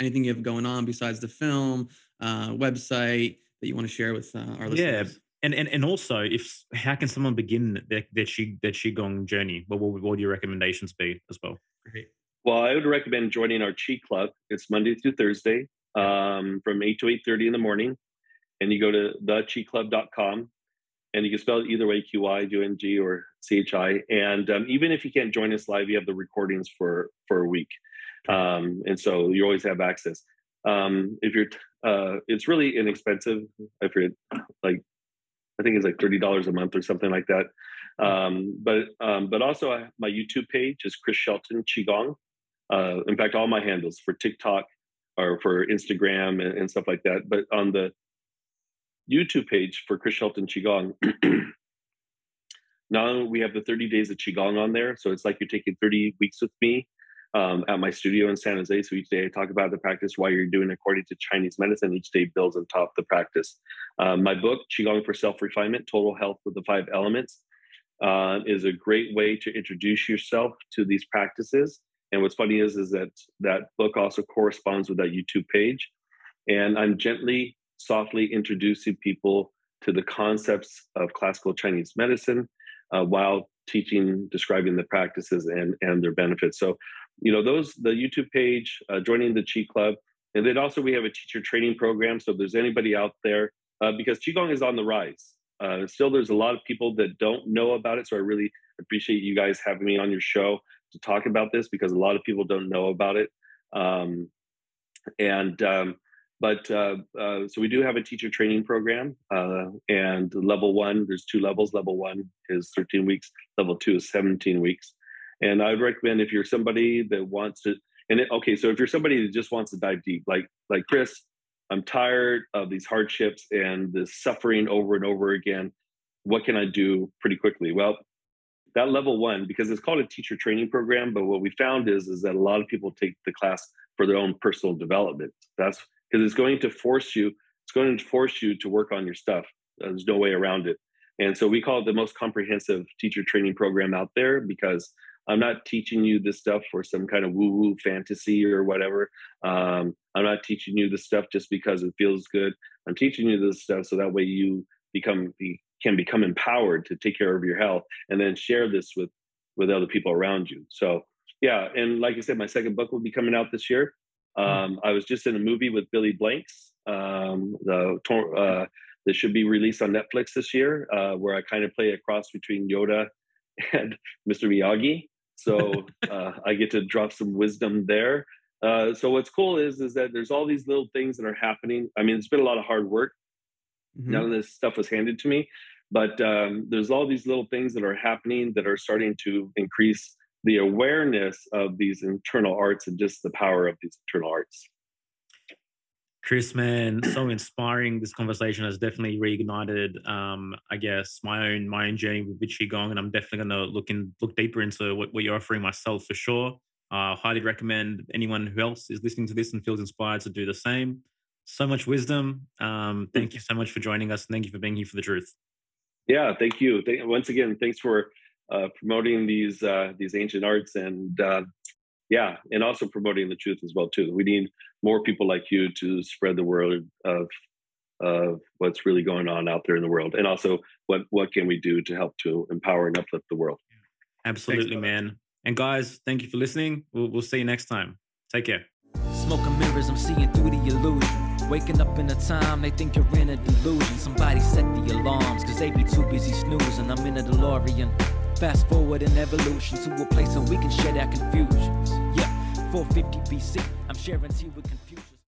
anything you have going on besides the film uh website that you want to share with uh, our listeners yeah and and and also, if how can someone begin their their qi their qigong journey? What what would your recommendations be as well? Great. Well, I would recommend joining our Qi Club. It's Monday through Thursday um, from eight to eight thirty in the morning, and you go to theqiclub.com, and you can spell it either way: Q I U N G or C H I. And um, even if you can't join us live, you have the recordings for for a week, um, and so you always have access. Um, if you're, uh, it's really inexpensive. I forget, like I think it's like thirty dollars a month or something like that. Um, but um, but also I, my YouTube page is Chris Shelton Qigong. Uh, in fact, all my handles for TikTok or for Instagram and, and, stuff like that. But on the YouTube page for Chris Shelton Qigong, [clears throat] now we have the 30 days of Qigong on there. So it's like you're taking 30 weeks with me um, at my studio in San Jose. So each day I talk about the practice, why you're doing according to Chinese medicine. Each day builds on top the practice. Um, my book, Qigong for Self Refinement Total Health with the Five Elements, uh, is a great way to introduce yourself to these practices. And what's funny is, is that that book also corresponds with that YouTube page. And I'm gently, softly introducing people to the concepts of classical Chinese medicine uh, while teaching, describing the practices and, and their benefits. So you know those the youtube page uh, joining the qi club. And then also we have a teacher training program. So if there's anybody out there uh, because qigong is on the rise uh, still there's a lot of people that don't know about it. So i really appreciate you guys having me on your show to talk about this because a lot of people don't know about it. Um, and um, but uh, uh, so we do have a teacher training program uh, and level one there's two levels. Level one is 13 weeks. Level two is 17 weeks and I would recommend if you're somebody that wants to, and it, okay, so if you're somebody that just wants to dive deep, like like Chris, I'm tired of these hardships and this suffering over and over again. What can I do pretty quickly? Well, that level one, because it's called a teacher training program, but what we found is is that a lot of people take the class for their own personal development. That's because it's going to force you. It's going to force you to work on your stuff. There's no way around it. And so we call it the most comprehensive teacher training program out there because I'm not teaching you this stuff for some kind of woo woo fantasy or whatever. Um, I'm not teaching you this stuff just because it feels good. I'm teaching you this stuff so that way you become can become empowered to take care of your health and then share this with with other people around you. So yeah, and like I said, my second book will be coming out this year. Hmm. Um, I was just in a movie with Billy Blanks. Um, the uh, that should be released on Netflix this year, uh, where I kind of play a cross between Yoda [laughs] and Mr. Miyagi. So uh, I get to drop some wisdom there. Uh, so what's cool is is that there's all these little things that are happening. I mean, it's been a lot of hard work. Mm-hmm. None of this stuff was handed to me, but um, there's all these little things that are happening that are starting to increase the awareness of these internal arts and just the power of these internal arts. Chris, man, so inspiring. This conversation has definitely reignited, um, I guess, my own my own journey with Gong, and I'm definitely going to look in look deeper into what, what you're offering myself for sure. Uh, highly recommend anyone who else is listening to this and feels inspired to do the same. So much wisdom. Um, thank you so much for joining us, and thank you for being here for the truth. Yeah, thank you. Once again, thanks for uh, promoting these uh, these ancient arts and uh, yeah and also promoting the truth as well too we need more people like you to spread the word of of what's really going on out there in the world. And also what what can we do to help to empower and uplift the world? Absolutely Thanks, man. And guys thank you for listening. We'll, we'll see you next time. Take care. Smoking mirrors i'm seeing through the illusion. Waking up in a time they think you're in a delusion. Somebody set the alarms, cause they be too busy snoozing. I'm in a DeLorean. Fast forward in evolution to a place where we can share our confusions. Yeah, 450 BC, I'm sharing tea with.